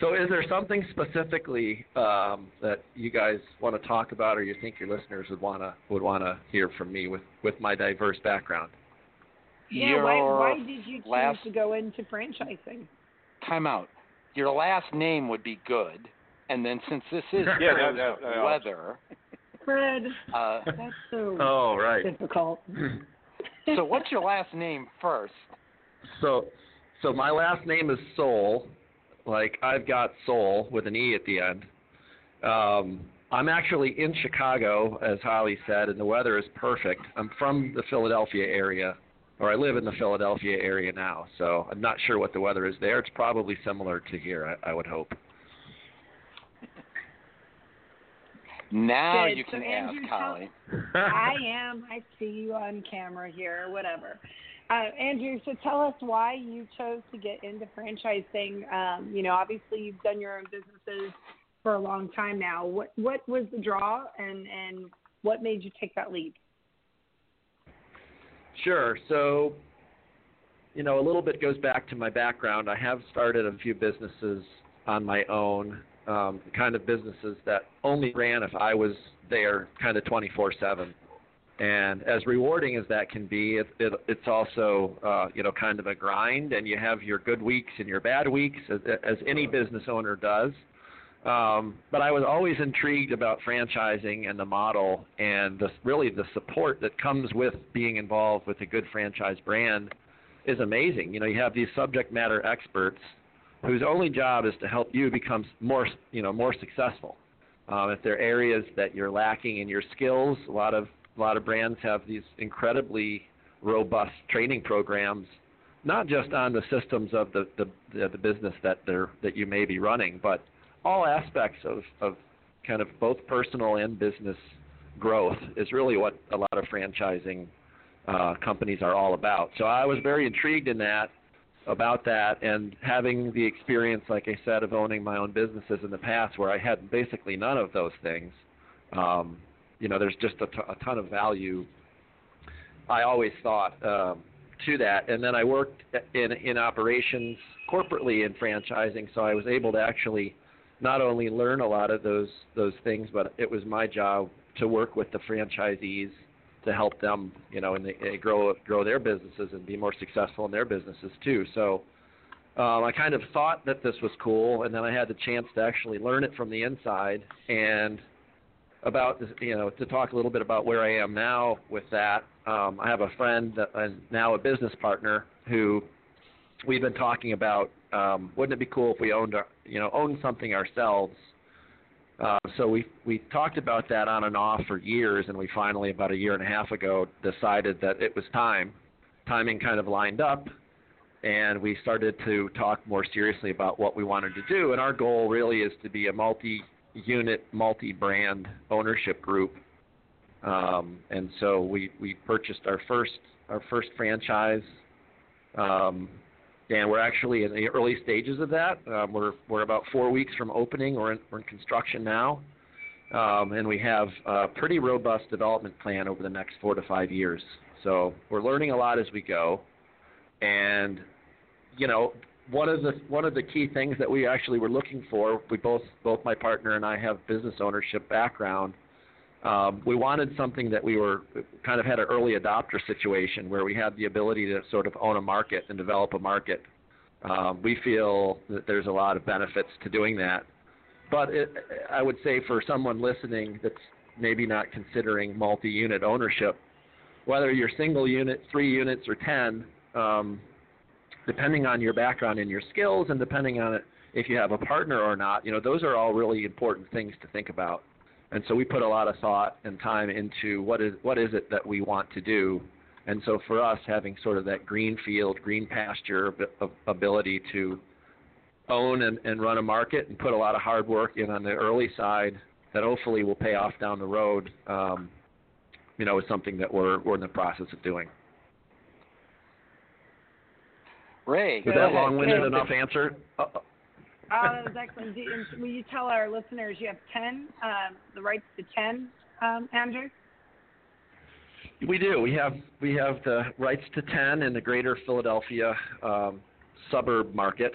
So, is there something specifically um, that you guys want to talk about, or you think your listeners would want to would want to hear from me with with my diverse background? Yeah, why, why did you choose last, to go into franchising? Time out. Your last name would be good, and then since this is *laughs* yeah, that, that, that weather, Fred, uh, that's so oh right difficult. so what's your last name first? So, so my last name is Soule, like I've got soul with an e at the end. Um, I'm actually in Chicago, as Holly said, and the weather is perfect. I'm from the Philadelphia area, or I live in the Philadelphia area now, so I'm not sure what the weather is there. It's probably similar to here, I, I would hope. Now Good. you can Andrew, ask tell- Holly. I *laughs* am. I see you on camera here, whatever. Uh, Andrew, so tell us why you chose to get into franchising. Um, you know, obviously you've done your own businesses for a long time now. What what was the draw, and and what made you take that leap? Sure. So, you know, a little bit goes back to my background. I have started a few businesses on my own, um, kind of businesses that only ran if I was there, kind of 24/7. And as rewarding as that can be, it, it, it's also, uh, you know, kind of a grind. And you have your good weeks and your bad weeks, as, as any business owner does. Um, but I was always intrigued about franchising and the model and the, really the support that comes with being involved with a good franchise brand is amazing. You know, you have these subject matter experts whose only job is to help you become more, you know, more successful. Um, if there are areas that you're lacking in your skills, a lot of a lot of brands have these incredibly robust training programs, not just on the systems of the the, the, business that they're that you may be running, but all aspects of, of kind of both personal and business growth is really what a lot of franchising uh, companies are all about. So I was very intrigued in that about that and having the experience, like I said, of owning my own businesses in the past where I had basically none of those things. Um, you know, there's just a, t- a ton of value. I always thought um, to that, and then I worked in in operations corporately in franchising, so I was able to actually not only learn a lot of those those things, but it was my job to work with the franchisees to help them, you know, and they, they grow grow their businesses and be more successful in their businesses too. So um, I kind of thought that this was cool, and then I had the chance to actually learn it from the inside and about this, you know to talk a little bit about where I am now with that. Um, I have a friend that, and now a business partner who we've been talking about. Um, wouldn't it be cool if we owned our, you know owned something ourselves? Uh, so we we talked about that on and off for years, and we finally about a year and a half ago decided that it was time. Timing kind of lined up, and we started to talk more seriously about what we wanted to do. And our goal really is to be a multi-unit, multi-brand ownership group. Um, and so we we purchased our first our first franchise. Um, and we're actually in the early stages of that. Um, we're we're about four weeks from opening. We're in, we're in construction now, um, and we have a pretty robust development plan over the next four to five years. So we're learning a lot as we go, and you know one of the one of the key things that we actually were looking for. We both both my partner and I have business ownership background. Um, we wanted something that we were kind of had an early adopter situation where we had the ability to sort of own a market and develop a market. Um, we feel that there's a lot of benefits to doing that. But it, I would say for someone listening that's maybe not considering multi-unit ownership, whether you're single unit, three units, or ten, um, depending on your background and your skills, and depending on it, if you have a partner or not, you know, those are all really important things to think about. And so we put a lot of thought and time into what is what is it that we want to do. And so for us, having sort of that green field, green pasture ab- ab- ability to own and, and run a market and put a lot of hard work in on the early side that hopefully will pay off down the road, um, you know, is something that we're we're in the process of doing. Ray, Was go that ahead. long-winded enough answer? Uh, Oh, that was excellent. Do, and will you tell our listeners you have ten, um, the rights to ten, um, Andrew? We do. We have we have the rights to ten in the greater Philadelphia um, suburb market.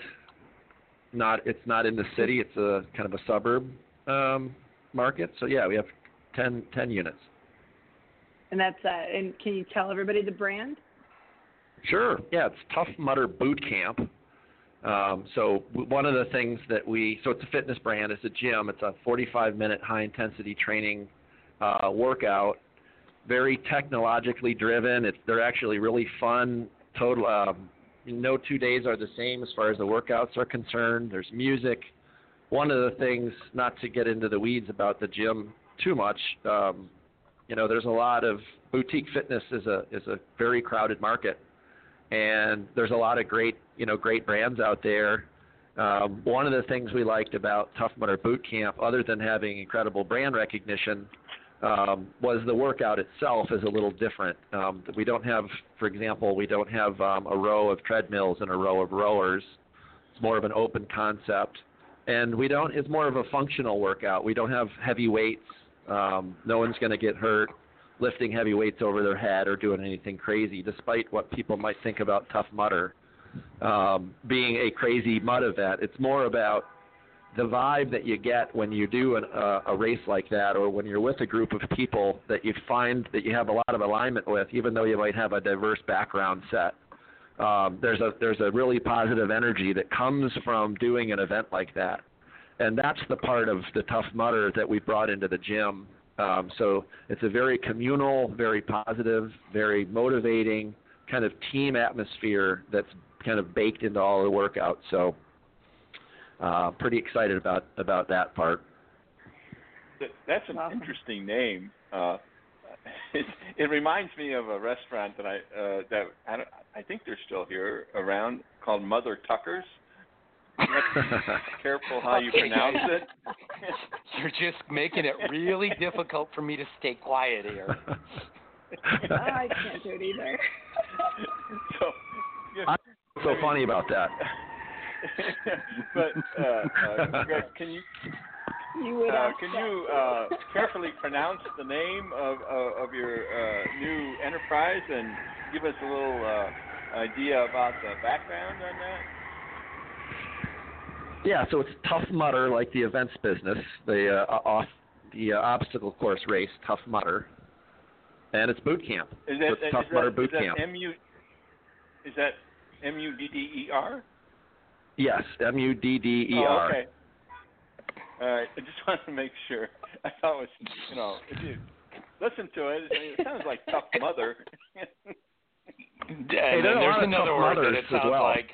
Not it's not in the city. It's a kind of a suburb um, market. So yeah, we have 10, 10 units. And that's uh, and can you tell everybody the brand? Sure. Yeah, it's Tough Mudder Boot Camp. Um, so one of the things that we so it's a fitness brand. It's a gym. It's a 45 minute high intensity training uh, workout very technologically driven. It's they're actually really fun. Total. Um, no two days are the same as far as the workouts are concerned. There's music. One of the things, not to get into the weeds about the gym too much, um, you know, there's a lot of boutique fitness is a is a very crowded market, and there's a lot of great you know great brands out there. Um, one of the things we liked about Tough Mudder Boot Camp, other than having incredible brand recognition, um, was the workout itself is a little different. Um, we don't have, for example, we don't have um, a row of treadmills and a row of rowers. It's more of an open concept, and we don't. It's more of a functional workout. We don't have heavy weights. Um, no one's going to get hurt lifting heavy weights over their head or doing anything crazy, despite what people might think about Tough Mudder um, being a crazy mud event. It's more about the vibe that you get when you do an, uh, a race like that, or when you're with a group of people that you find that you have a lot of alignment with, even though you might have a diverse background set. Um, there's a there's a really positive energy that comes from doing an event like that, and that's the part of the tough mudder that we brought into the gym. Um, so it's a very communal, very positive, very motivating kind of team atmosphere that's kind of baked into all the workouts. So uh, pretty excited about about that part. That's an awesome. interesting name. Uh, *laughs* it, it reminds me of a restaurant that I uh, that I, don't, I think they're still here around called Mother Tucker's. Careful how you pronounce it. *laughs* You're just making it really difficult for me to stay quiet here. I can't do it either. so, yeah, so funny about that. *laughs* but uh, uh, Greg, can you you uh, can you uh, carefully pronounce the name of uh, of your uh, new enterprise and give us a little uh, idea about the background on that? Yeah, so it's Tough Mudder, like the events business, the uh, off the uh, obstacle course race, Tough Mudder, and it's boot camp. Is that, so Tough Mudder Boot is Camp. M-U, is that M U D D E R? Yes, M U D D E R. Oh, okay. All right. I just *laughs* wanted to make sure. I thought it was, you know, if you listen to it, I mean, it sounds like tough mother. *laughs* and hey, there's another word that it sounds well. like.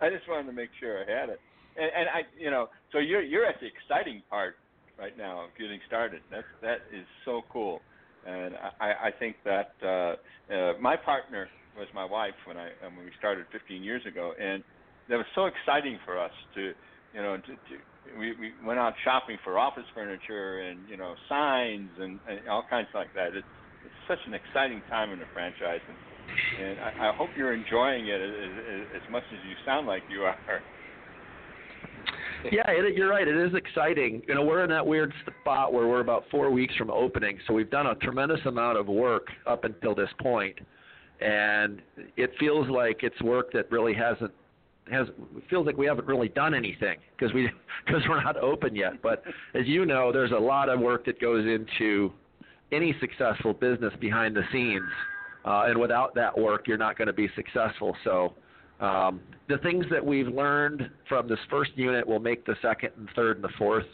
I just wanted to make sure I had it. And, and I, you know, so you're you're at the exciting part right now of getting started. That's that is so cool, and I I think that uh, uh, my partner was my wife when I when we started 15 years ago, and that was so exciting for us to, you know, to, to we we went out shopping for office furniture and you know signs and, and all kinds like that. It's it's such an exciting time in the franchise, and, and I, I hope you're enjoying it as, as, as much as you sound like you are. yeah, it, you're right. It is exciting. You know, we're in that weird spot where we're about four weeks from opening, so we've done a tremendous amount of work up until this point, and it feels like it's work that really hasn't has feels like we haven't really done anything because we *laughs* because we're not open yet. But as you know, there's a lot of work that goes into any successful business behind the scenes, uh, and without that work, you're not going to be successful. So. Um, the things that we've learned from this first unit will make the second and third and the fourth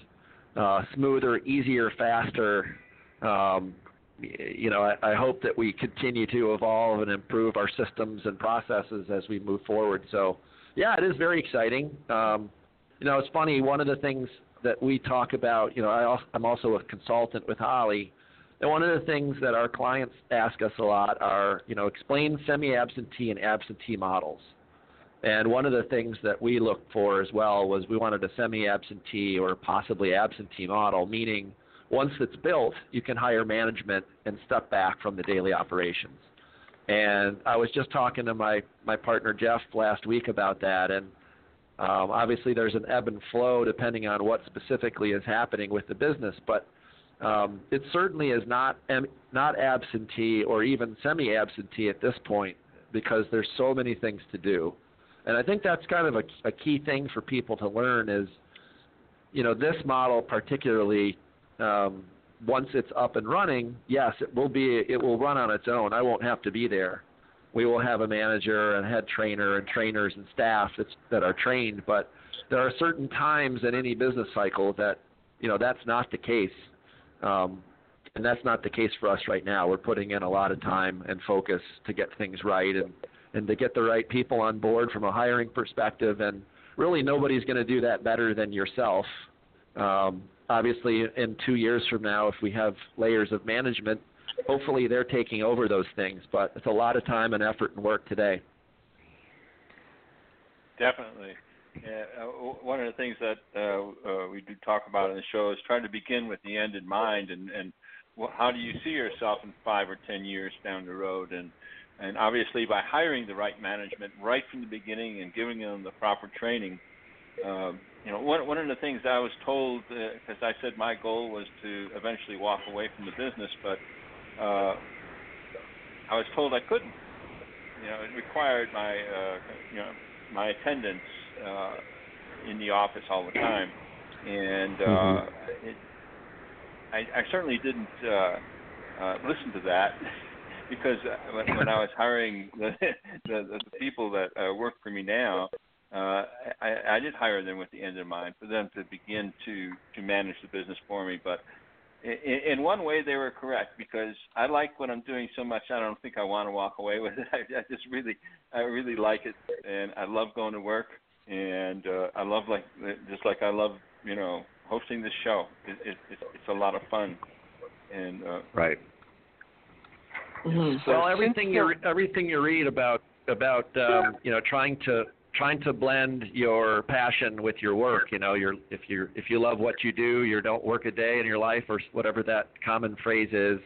uh, smoother, easier, faster. Um, you know, I, I hope that we continue to evolve and improve our systems and processes as we move forward. So, yeah, it is very exciting. Um, you know, it's funny. One of the things that we talk about, you know, I also, I'm also a consultant with Holly, and one of the things that our clients ask us a lot are, you know, explain semi-absentee and absentee models. And one of the things that we looked for as well was we wanted a semi-absentee or possibly absentee model, meaning once it's built, you can hire management and step back from the daily operations. And I was just talking to my my partner Jeff last week about that, and um, obviously there's an ebb and flow depending on what specifically is happening with the business, but um, it certainly is not not absentee or even semi-absentee at this point because there's so many things to do. And I think that's kind of a, a key thing for people to learn is, you know, this model particularly, um, once it's up and running, yes, it will be, it will run on its own. I won't have to be there. We will have a manager and head trainer and trainers and staff that's, that are trained, but there are certain times in any business cycle that, you know, that's not the case. Um, and that's not the case for us right now. We're putting in a lot of time and focus to get things right and and to get the right people on board from a hiring perspective. And really, nobody's going to do that better than yourself. Um, obviously, in two years from now, if we have layers of management, hopefully they're taking over those things. But it's a lot of time and effort and work today. Definitely. Yeah, uh, one of the things that uh, uh, we do talk about in the show is trying to begin with the end in mind, and and how do you see yourself in five or ten years down the road, and and obviously by hiring the right management right from the beginning and giving them the proper training. Um, you know, one one of the things I was told because uh, I said my goal was to eventually walk away from the business, but uh, I was told I couldn't. You know, it required my uh, you know my attendance uh, in the office all the time, and uh, mm-hmm. it, I, I certainly didn't uh, uh, listen to that *laughs* because uh, when, when I was hiring *laughs* the, the, the people that uh, work for me now, uh, I, I did hire them with the end in mind for them to begin to to manage the business for me. But in, in one way, they were correct because I like what I'm doing so much. I don't think I want to walk away with it. *laughs* I, I just really, I really like it, and I love going to work, and uh, I love like just like I love you know hosting this show. It, it, it's it's a lot of fun, and uh, right. Mm-hmm. So well, everything you everything you read about about um, you know trying to trying to blend your passion with your work. You know, you're if you if you love what you do, you don't work a day in your life, or whatever that common phrase is.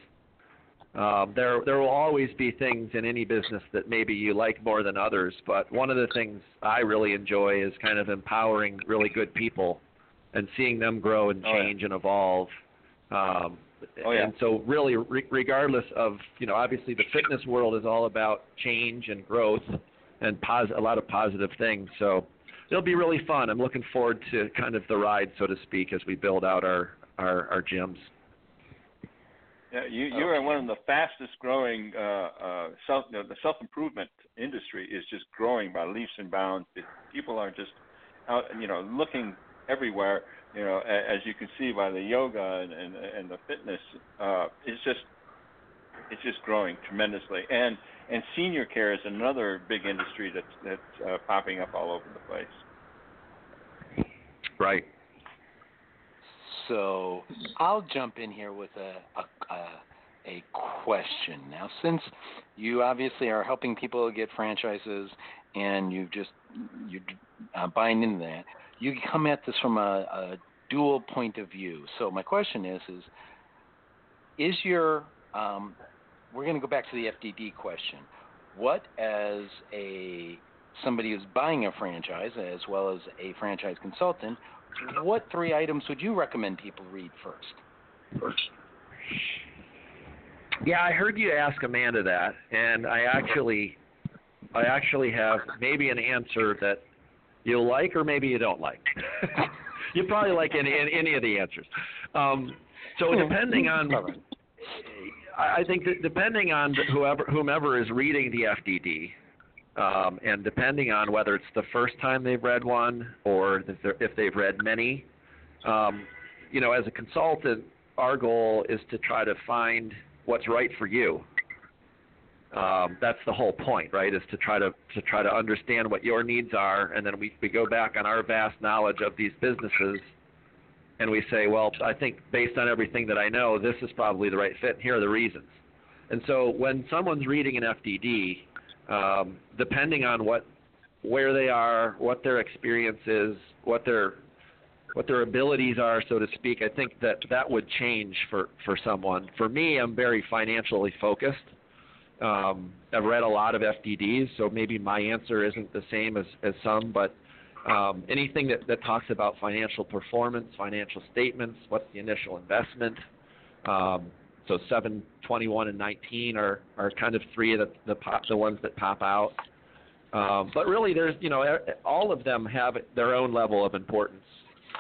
Um, there there will always be things in any business that maybe you like more than others, but one of the things I really enjoy is kind of empowering really good people and seeing them grow and change oh, yeah. and evolve. Um, oh, yeah. And so, really, re- regardless of you know, obviously the fitness world is all about change and growth and pos- a lot of positive things. So it'll be really fun. I'm looking forward to kind of the ride, so to speak, as we build out our our, our gyms. Yeah, you you are one of the fastest growing uh, uh, self you know, the self improvement industry is just growing by leaps and bounds. People are just out, you know, looking everywhere. You know, as you can see by the yoga and and, and the fitness, uh, it's just it's just growing tremendously. And and senior care is another big industry that's that's uh, popping up all over the place. Right. So I'll jump in here with a, a, a question now. Since you obviously are helping people get franchises, and you just you uh, buying into that, you come at this from a, a dual point of view. So my question is: is is your um, we're going to go back to the FDD question. What, as a somebody who's buying a franchise as well as a franchise consultant, what three items would you recommend people read first? First. Yeah, I heard you ask Amanda that, and I actually, I actually have maybe an answer that you'll like or maybe you don't like. *laughs* you probably like any any of the answers. Um, so depending on I think that depending on whoever whomever is reading the FDD, um, and depending on whether it's the first time they've read one or if they've read many, um, you know, as a consultant, our goal is to try to find what's right for you. Um, that's the whole point, right? Is to try to to try to understand what your needs are, and then we we go back on our vast knowledge of these businesses and we say, well, I think based on everything that I know, this is probably the right fit. And here are the reasons. And so when someone's reading an FDD, um, depending on what, where they are, what their experience is, what their what their abilities are, so to speak, I think that that would change for for someone. For me, I'm very financially focused. Um, I've read a lot of FDDs, so maybe my answer isn't the same as as some, but um, anything that, that talks about financial performance, financial statements, what's the initial investment. Um, so 7, 21, and 19 are, are kind of three of the, the, pop, the ones that pop out. Um, but really, there's you know all of them have their own level of importance.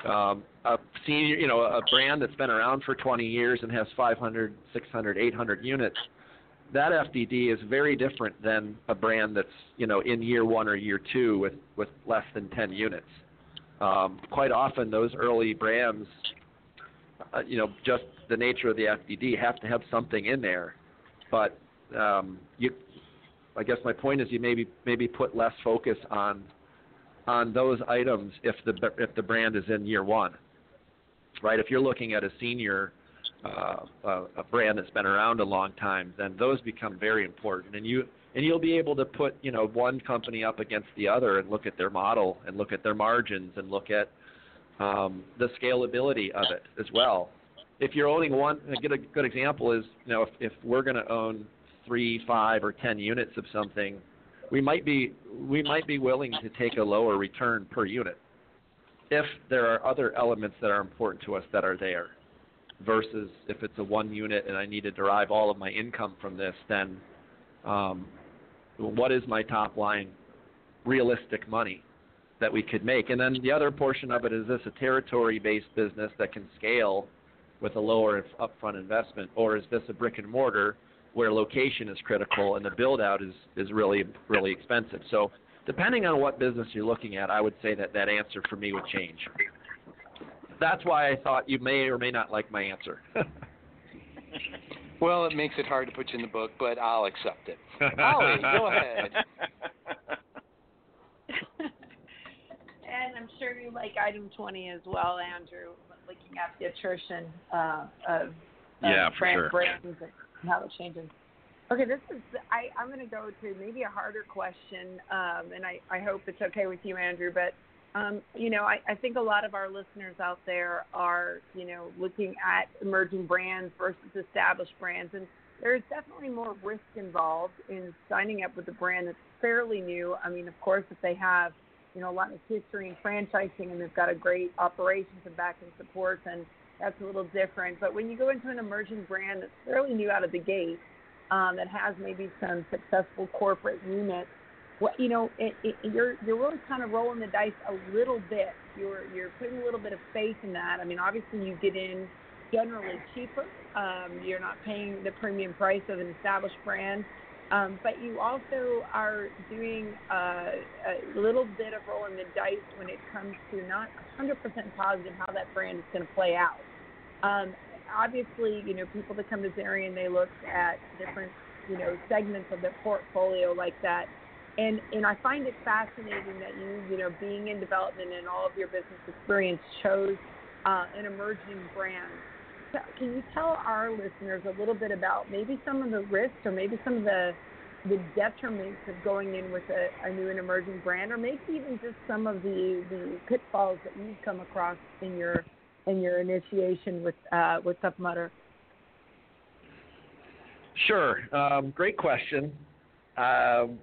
Um, a senior, you know, a brand that's been around for 20 years and has 500, 600, 800 units that FDD is very different than a brand that's you know in year one or year two with with less than 10 units. Um, quite often, those early brands uh, you know, just the nature of the FDD, have to have something in there. But um, you, I guess my point is you maybe maybe put less focus on on those items if the if the brand is in year one, right? If you're looking at a senior uh, a, a brand that's been around a long time, then those become very important. And you and you'll be able to put you know one company up against the other and look at their model and look at their margins and look at um, the scalability of it as well. If you're owning one, a good, a good example is you know if, if we're going to own three, five, or ten units of something, we might be we might be willing to take a lower return per unit if there are other elements that are important to us that are there versus if it's a one unit and I need to derive all of my income from this, then um, what is my top line realistic money that we could make? And then the other portion of it is this a territory based business that can scale with a lower upfront investment, or is this a brick and mortar where location is critical and the build out is, is really, really expensive? So, depending on what business you're looking at, I would say that that answer for me would change that's why I thought you may or may not like my answer. *laughs* well, it makes it hard to put you in the book, but I'll accept it. *laughs* Holly, go ahead. *laughs* and I'm sure you like item 20 as well, Andrew, looking at the attrition uh, of, of yeah, brand, sure. brands and how it changes. Okay, this is I, I'm going to go to maybe a harder question, um, and I, I hope it's okay with you, Andrew. But um, you know, I, I think a lot of our listeners out there are, you know, looking at emerging brands versus established brands, and there's definitely more risk involved in signing up with a brand that's fairly new. I mean, of course, if they have, you know, a lot of history in franchising and they've got a great operations and backing support, and that's a little different. But when you go into an emerging brand that's fairly new out of the gate, um, that has maybe some successful corporate units what you know, it, it, you're you're really kind of rolling the dice a little bit. You're you're putting a little bit of faith in that. I mean, obviously you get in generally cheaper. Um, you're not paying the premium price of an established brand, um, but you also are doing uh, a little bit of rolling the dice when it comes to not 100% positive how that brand is going to play out. Um, obviously, you know, people that come to Zarian, they look at different, you know, segments of their portfolio like that and and I find it fascinating that you you know being in development and all of your business experience chose uh, an emerging brand. Can you tell our listeners a little bit about maybe some of the risks or maybe some of the the detriments of going in with a, a new and emerging brand, or maybe even just some of the, the pitfalls that you've come across in your in your initiation with uh, with Tough? Sure, um, great question. Um,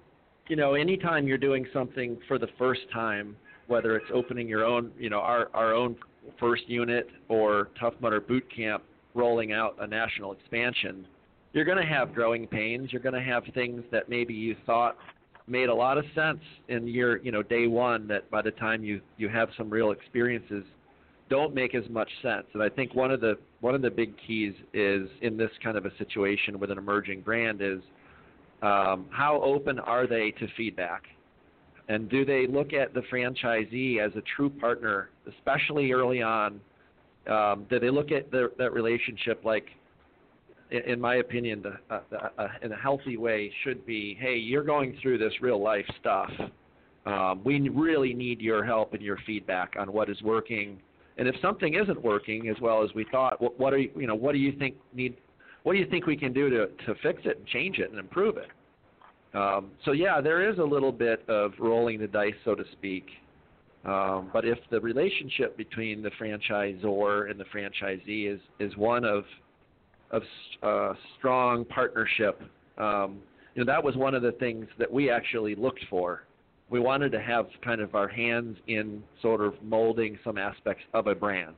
you know, anytime you're doing something for the first time, whether it's opening your own, you know, our, our own first unit or Tough Mudder Boot Camp rolling out a national expansion, you're going to have growing pains. You're going to have things that maybe you thought made a lot of sense in your, you know, day one that by the time you you have some real experiences don't make as much sense. And I think one of the one of the big keys is in this kind of a situation with an emerging brand is um, how open are they to feedback? And do they look at the franchisee as a true partner, especially early on? Um, do they look at the, that relationship like, in, my opinion, the, uh, uh, in a healthy way, should be, hey, you're going through this real life stuff. Um, we really need your help and your feedback on what is working. And if something isn't working as well as we thought, what, what are you, you know, what do you think need what do you think we can do to, to fix it and change it and improve it? Um, so yeah, there is a little bit of rolling the dice, so to speak. Um, but if the relationship between the franchisor and the franchisee is, is one of of uh, strong partnership, um, you know that was one of the things that we actually looked for. We wanted to have kind of our hands in sort of molding some aspects of a brand.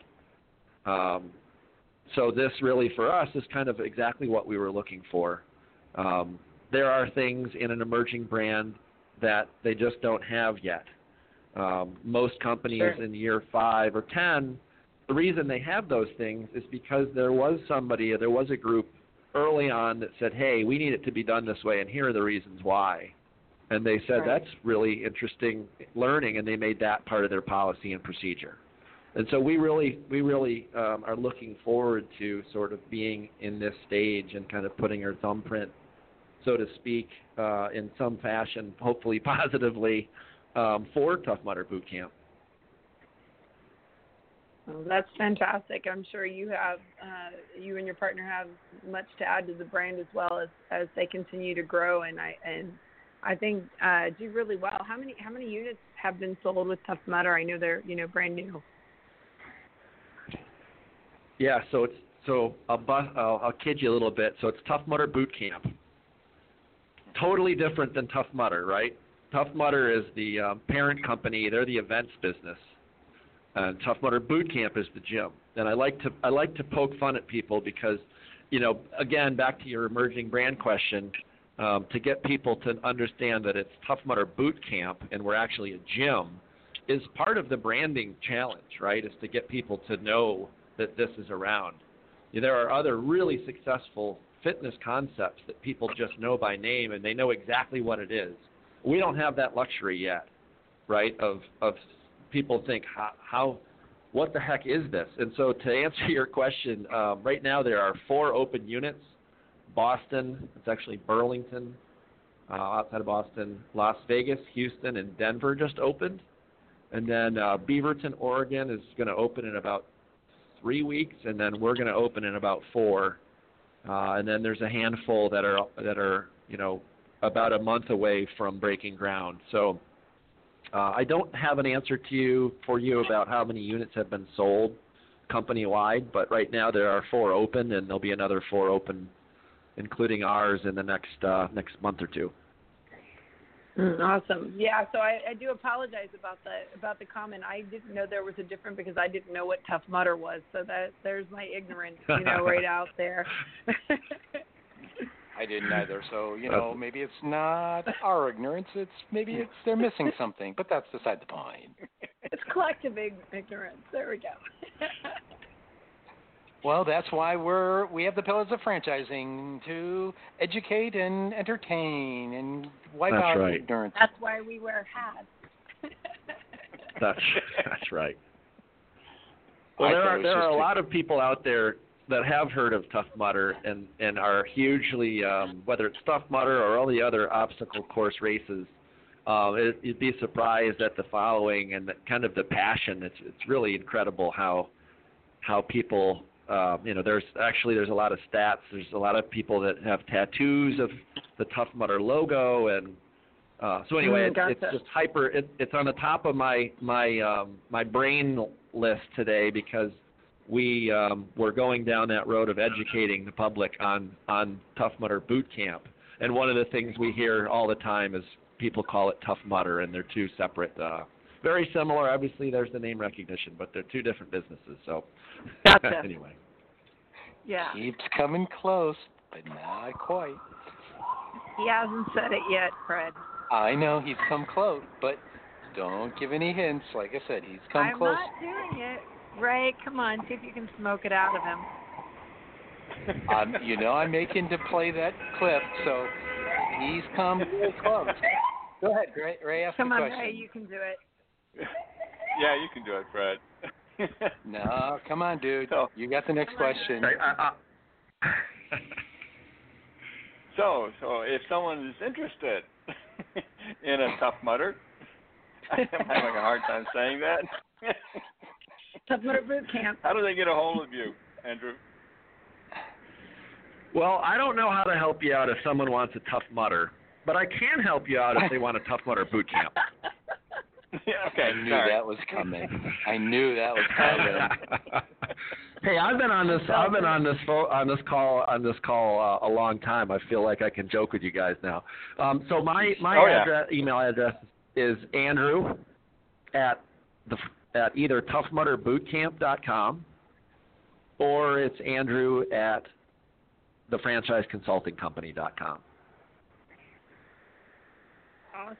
Um, so this really for us is kind of exactly what we were looking for. Um, there are things in an emerging brand that they just don't have yet. Um, most companies sure. in year five or ten, the reason they have those things is because there was somebody, there was a group early on that said, "Hey, we need it to be done this way, and here are the reasons why." And they said right. that's really interesting learning, and they made that part of their policy and procedure. and so we really we really um, are looking forward to sort of being in this stage and kind of putting our thumbprint, so to speak, uh, in some fashion, hopefully *laughs* positively, um, for Tough Mudder Boot Camp. Well, that's fantastic. I'm sure you have, uh, you and your partner have much to add to the brand as well as as they continue to grow. And I and I think uh, do really well. How many how many units have been sold with Tough Mudder? I know they're you know brand new. Yeah, so it's so I'll, bust, I'll, I'll kid you a little bit. So it's Tough Mudder Boot Camp. Totally different than Tough Mudder, right? Tough Mudder is the um, parent company. They're the events business, and Tough Mudder Boot Camp is the gym. And I like to I like to poke fun at people because, you know, again back to your emerging brand question, um, to get people to understand that it's Tough Mudder Boot Camp and we're actually a gym, is part of the branding challenge, right? Is to get people to know that this is around. There are other really successful fitness concepts that people just know by name and they know exactly what it is. We don't have that luxury yet, right? Of of people think how, how what the heck is this? And so to answer *laughs* your question, um, right now there are four open units. Boston, it's actually Burlington, uh, outside of Boston, Las Vegas, Houston, and Denver just opened. And then uh, Beaverton, Oregon is going to open in about three weeks, and then we're going to open in about four. Uh, and then there's a handful that are that are you know about a month away from breaking ground. So uh, I don't have an answer to you for you about how many units have been sold company wide, but right now there are four open, and there'll be another four open, including ours, in the next uh, next month or two. Mm, awesome. Yeah. So I, I do apologize about the about the comment. I didn't know there was a difference because I didn't know what Tough Mudder was. So that there's my ignorance, you know, *laughs* right out there. I didn't either. So you know, maybe it's not our ignorance. It's maybe it's they're missing something. But that's beside the point. it's collective ignorance. There we go. *laughs* Well, that's why we're we have the pillars of franchising to educate and entertain and wipe That's out right. ignorance. That's why we wear hats. *laughs* That's that's right. Well, I there are there are a a- lot of people out there that have heard of Tough Mudder and and are hugely um, whether it's Tough Mudder or all the other obstacle course races. Uh, it, you'd be surprised at the following and the, kind of the passion. It's it's really incredible how how people uh, you know there's actually there's a lot of stats. There's a lot of people that have tattoos of the Tough Mudder logo and uh, so anyway, Mm, it's, it's just hyper. It, it's on the top of my my um, my brain list today because we um, we're going down that road of educating the public on on Tough Mudder Boot Camp. And one of the things we hear all the time is people call it Tough Mudder, and they're two separate. Uh, very similar. Obviously, there's the name recognition, but they're two different businesses. So Gotcha. *laughs* anyway, Yeah. Keeps coming close, but not quite. He hasn't said it yet, Fred. I know he's come close, but don't give any hints. Like I said, he's come I'm close. not doing it. Ray, come on, see if you can smoke it out of him. *laughs* um, you know, I'm making to play that clip, so he's come real close. Go ahead, Ray. Ray ask Come a on, question. Ray, you can do it. Yeah, you can do it, Fred. *laughs* No, come on, dude. So- You got the next question. I, I, *laughs* So, so if someone is interested *laughs* in a tough mudder, I'm having a hard time saying that. Tough Mudder Boot Camp. How do they get a hold of you, Andrew? Well, I don't know how to help you out if someone wants a tough mudder, but I can help you out if they want a tough mudder boot camp. Yeah, okay. I knew sorry. that was coming. I knew that was coming. *laughs* hey, I've been on this. I've been on this pho- on this call on this call uh, a long time. I feel like I can joke with you guys now. Um, so my my Oh, yeah. address, email address is Andrew at the at either toughmudderbootcamp.com or it's Andrew at thefranchiseconsultingcompany.com.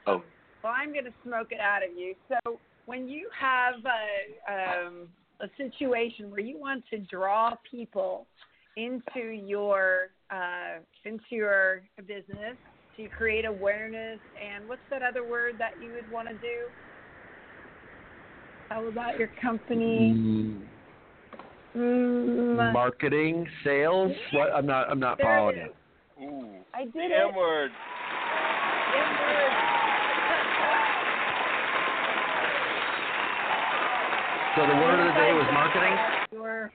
Awesome. Well, I'm going to smoke it out of you. So, when you have a, um, a situation where you want to draw people into your uh, into your business to create awareness, and what's that other word that you would want to do? How about your company? Mm, Mm, marketing, sales. What? I'm not. I'm not There following it you. Ooh. I did the it. M word. So the word of the day was marketing. Your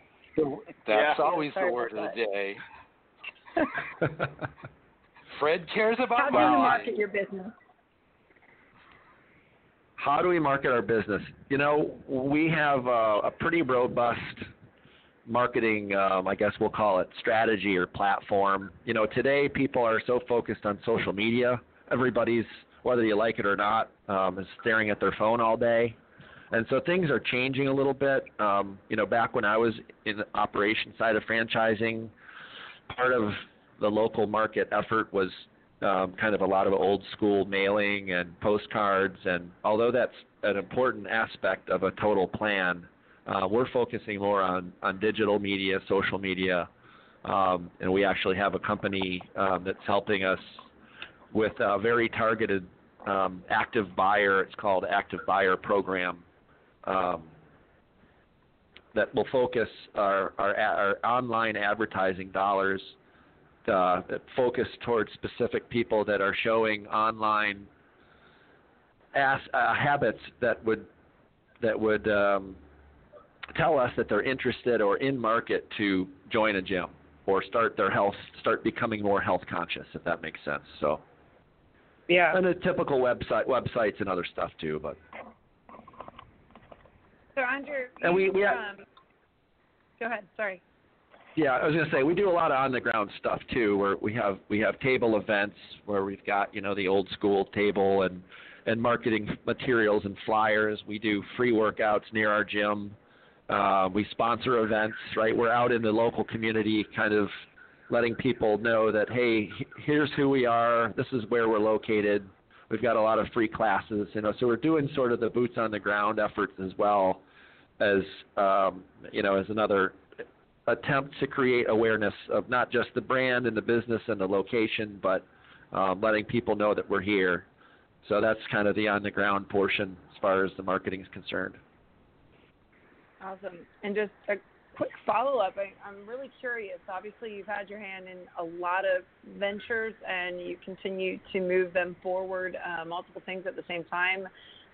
That's Yeah. always the word of the day. *laughs* Fred cares about how about do you marketing. market your business? How do we market our business? You know, we have a, a pretty robust marketing, um, I guess we'll call it strategy or platform. You know, today people are so focused on social media. Everybody's, whether you like it or not, um, is staring at their phone all day. And so things are changing a little bit. Um, you know, back when I was in the operation side of franchising, part of the local market effort was um, kind of a lot of old school mailing and postcards. And although that's an important aspect of a total plan, uh, we're focusing more on, on digital media, social media, um, and we actually have a company um, that's helping us with a very targeted um, active buyer. It's called Active Buyer Program. Um, that will focus our, our, our online advertising dollars uh, that focus towards specific people that are showing online as, uh, habits that would that would um, tell us that they're interested or in market to join a gym or start their health start becoming more health conscious if that makes sense so Yeah. and the typical website websites and other stuff too but So Andrew, And we- we um, go ahead. Sorry. Yeah, I was going to say we do a lot of on the ground stuff too, where we have we have table events where we've got you know the old school table and and marketing materials and flyers. We do free workouts near our gym. Uh, we sponsor events, right? We're out in the local community, kind of letting people know that hey, here's who we are. This is where we're located. We've got a lot of free classes, you know. So we're doing sort of the boots on the ground efforts as well as um, you know as another attempt to create awareness of not just the brand and the business and the location, but um, letting people know that we're here. So that's kind of the on the ground portion as far as the marketing is concerned. Awesome. And just a quick follow up. I'm really curious. Obviously, you've had your hand in a lot of ventures, and you continue to move them forward, uh, multiple things at the same time.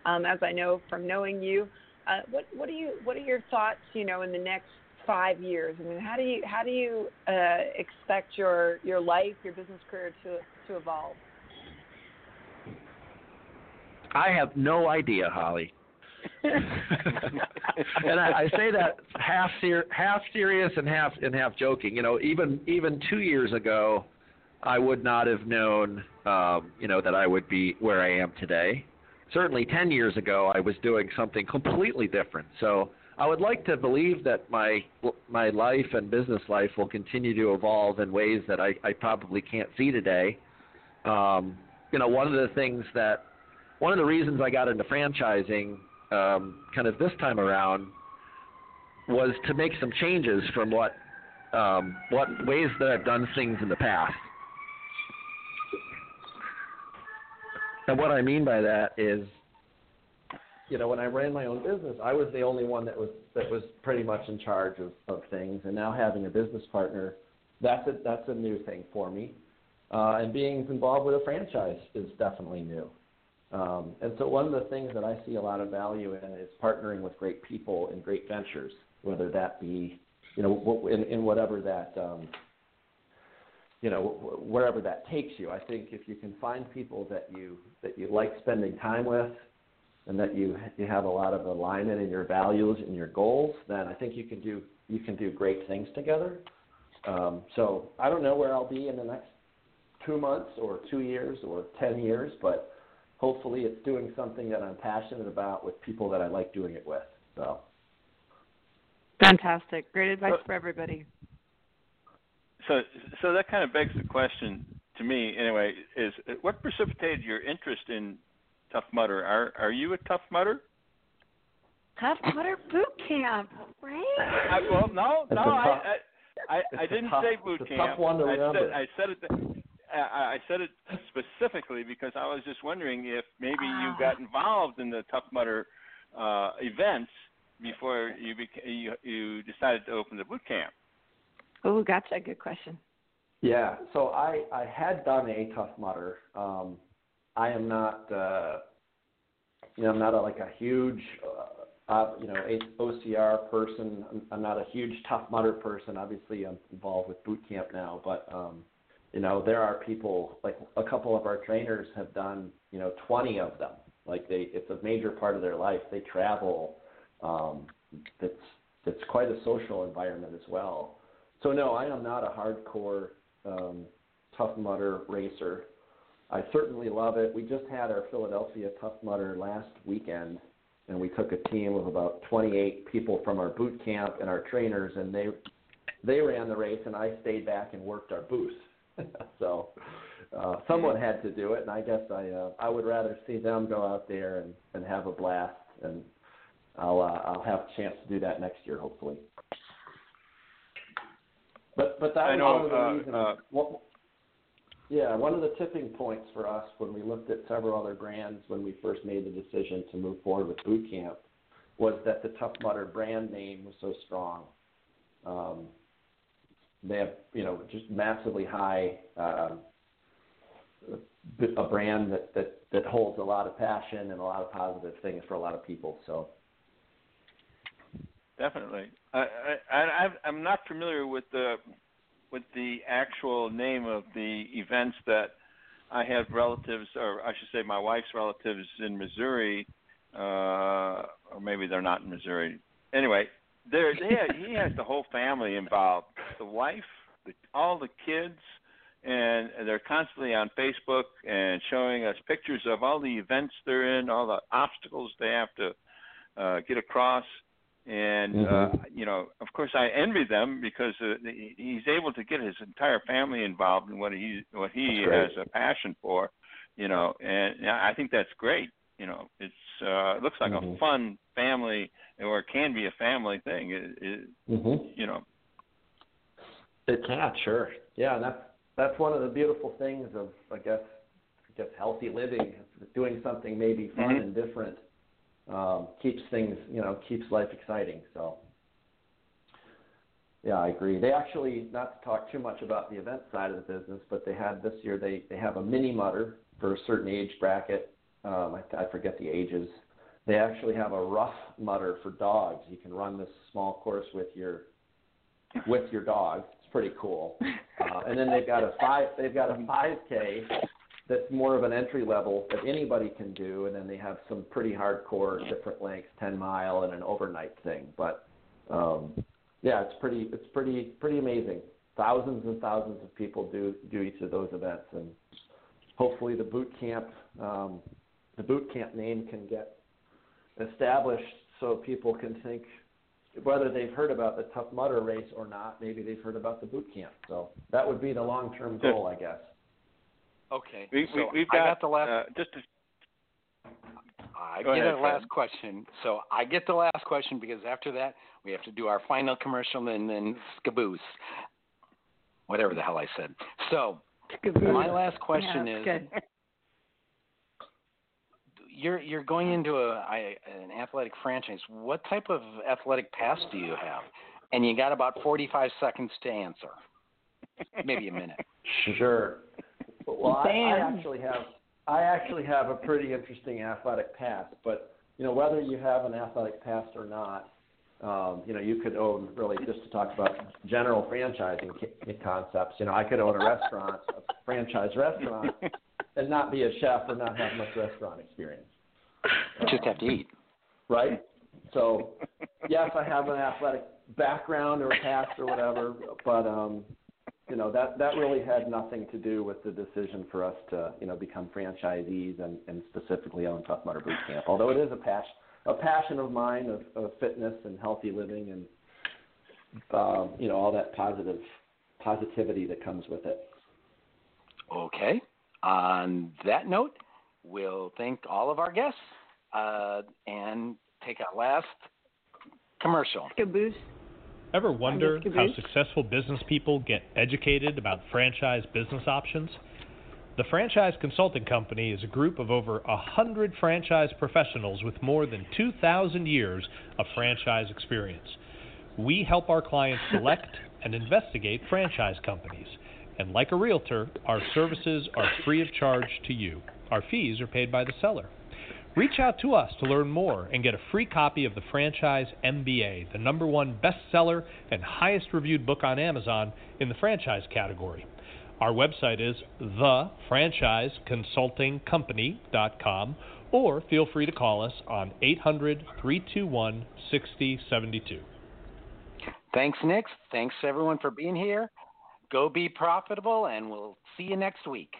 Um, as I know from knowing you, uh, what what are you what are your thoughts? You know, in the next five years. I mean, how do you how do you uh, expect your your life, your business career to to evolve? I have no idea, Holly. *laughs* and I, I say that half ser- half serious and half and half joking. You know, even even two years ago, I would not have known, um, you know, that I would be where I am today. Certainly, ten years ago, I was doing something completely different. So I would like to believe that my my life and business life will continue to evolve in ways that I, I probably can't see today. Um, you know, one of the things that one of the reasons I got into franchising um, kind of this time around was to make some changes from what um, what ways that I've done things in the past. And what I mean by that is, you know, when I ran my own business, I was the only one that was that was pretty much in charge of, of things. And now having a business partner, that's a that's a new thing for me. Uh, and being involved with a franchise is definitely new. Um, and so one of the things that I see a lot of value in is partnering with great people in great ventures, whether that be, you know, in, in whatever that, um, you know, wherever that takes you. I think if you can find people that you that you like spending time with, and that you you have a lot of alignment in your values and your goals, then I think you can do you can do great things together. Um, so I don't know where I'll be in the next two months or two years or ten years, but hopefully it's doing something that I'm passionate about with people that I like doing it with. So Fantastic. Great advice for everybody. So, so that kind of begs the question to me, anyway, is what precipitated your interest in Tough Mudder? Are are you a Tough Mudder? Tough Mudder Boot Camp, right? I, well, no, It's no, tough- I, I, I didn't tough- say boot it's a camp. tough one to I said, I said it. I, I said it specifically because I was just wondering if maybe you Ah. got involved in the Tough Mudder uh, events before you, beca- you you decided to open the boot camp? Oh, gotcha. Good question. Yeah, so I I had done a Tough Mudder. Um, I am not, uh, you know, I'm not a, like a huge, uh, uh, you know, OCR person. I'm, I'm not a huge Tough Mudder person. Obviously, I'm involved with boot camp now, but um, you know, there are people like a couple of our trainers have done, you know, 20 of them. Like they, it's a major part of their life. They travel. Um, it's that's quite a social environment as well. So no, I am not a hardcore um, Tough Mudder racer. I certainly love it. We just had our Philadelphia Tough Mudder last weekend, and we took a team of about 28 people from our boot camp and our trainers, and they they ran the race, and I stayed back and worked our booth. *laughs* so uh, someone had to do it, and I guess I uh, I would rather see them go out there and, and have a blast, and I'll uh, I'll have a chance to do that next year, hopefully. But but that I was know, one of the uh, reasons. uh, what, yeah, one of the tipping points for us when we looked at several other brands when we first made the decision to move forward with boot camp was that the Tough Mudder brand name was so strong. Um, they have you know just massively high uh, a brand that, that that holds a lot of passion and a lot of positive things for a lot of people. So Definitely. I, I, I I'm not familiar with the with the actual name of the events that I have relatives, or I should say, my wife's relatives in Missouri, uh, or maybe they're not in Missouri. Anyway, there they he has the whole family involved. The wife, the, all the kids, and they're constantly on Facebook and showing us pictures of all the events they're in, all the obstacles they have to uh, get across and uh, Mhm. you know, of course, I envy them because uh, he's able to get his entire family involved in what he what he has a passion for, you know, and I think that's great. You know, it's uh, it looks like a Mhm. fun family, or it can be a family thing. It, it, Mhm. you know, It can, sure. Yeah, and that's that's one of the beautiful things of I guess I guess healthy living, doing something maybe fun Mhm. and different. Um, keeps things, you know, keeps life exciting. So yeah, I agree. They actually not to talk too much about the event side of the business, but they had this year they they have a Mini Mudder for a certain age bracket. Um, I, I forget the ages. They actually have a Ruff Mudder for dogs. You can run this small course with your with your dog. It's pretty cool. Uh, and then they've got a five they've got a 5K that's more of an entry level that anybody can do, and then they have some pretty hardcore different lengths, 10 mile and an overnight thing. But um, yeah, it's pretty it's pretty pretty amazing. Thousands and thousands of people do do each of those events, and hopefully the boot camp um, the boot camp name can get established so people can think whether they've heard about the Tough Mudder race or not. Maybe they've heard about the boot camp. So that would be the long term goal, I guess. Okay. we, so we we've I got, got the last. uh, just to, I get ahead, the last Fred. question. So I get the last question because after that we have to do our final commercial and then skaboose. Whatever the hell I said. So my last question Yeah, is good. *laughs* you're you're going into a I, an athletic franchise. What type of athletic pass do you have? And you got about 45 seconds to answer. Maybe a minute. *laughs* Sure. Well, I, I actually have I actually have a pretty interesting athletic past, but you know whether you have an athletic past or not, um, you know you could own really just to talk about general franchising concepts. You know I could own a restaurant, a franchise restaurant, *laughs* and not be a chef or not have much restaurant experience. Just have to eat. right? So, yes, I have an athletic background or past or whatever, but um, you know that that really had nothing to do with the decision for us to you know become franchisees and, and specifically own Tough Mudder Boot Camp. Although it is a passion a passion of mine of, of fitness and healthy living and um, you know all that positive positivity that comes with it. Okay. On that note, we'll thank all of our guests uh, and take our last commercial. Caboose. Ever wonder how successful business people get educated about franchise business options? The Franchise Consulting Company is a group of over a hundred franchise professionals with more than 2,000 years of franchise experience. We help our clients select *laughs* and investigate franchise companies. And like a realtor, our services are free of charge to you. Our fees are paid by the seller. Reach out to us to learn more and get a free copy of the Franchise MBA, the number one bestseller and highest reviewed book on Amazon in the franchise category. Our website is thefranchiseconsultingcompany.com or feel free to call us on 800 321 6072. Thanks, Nick. Thanks, everyone, for being here. Go be profitable, and we'll see you next week.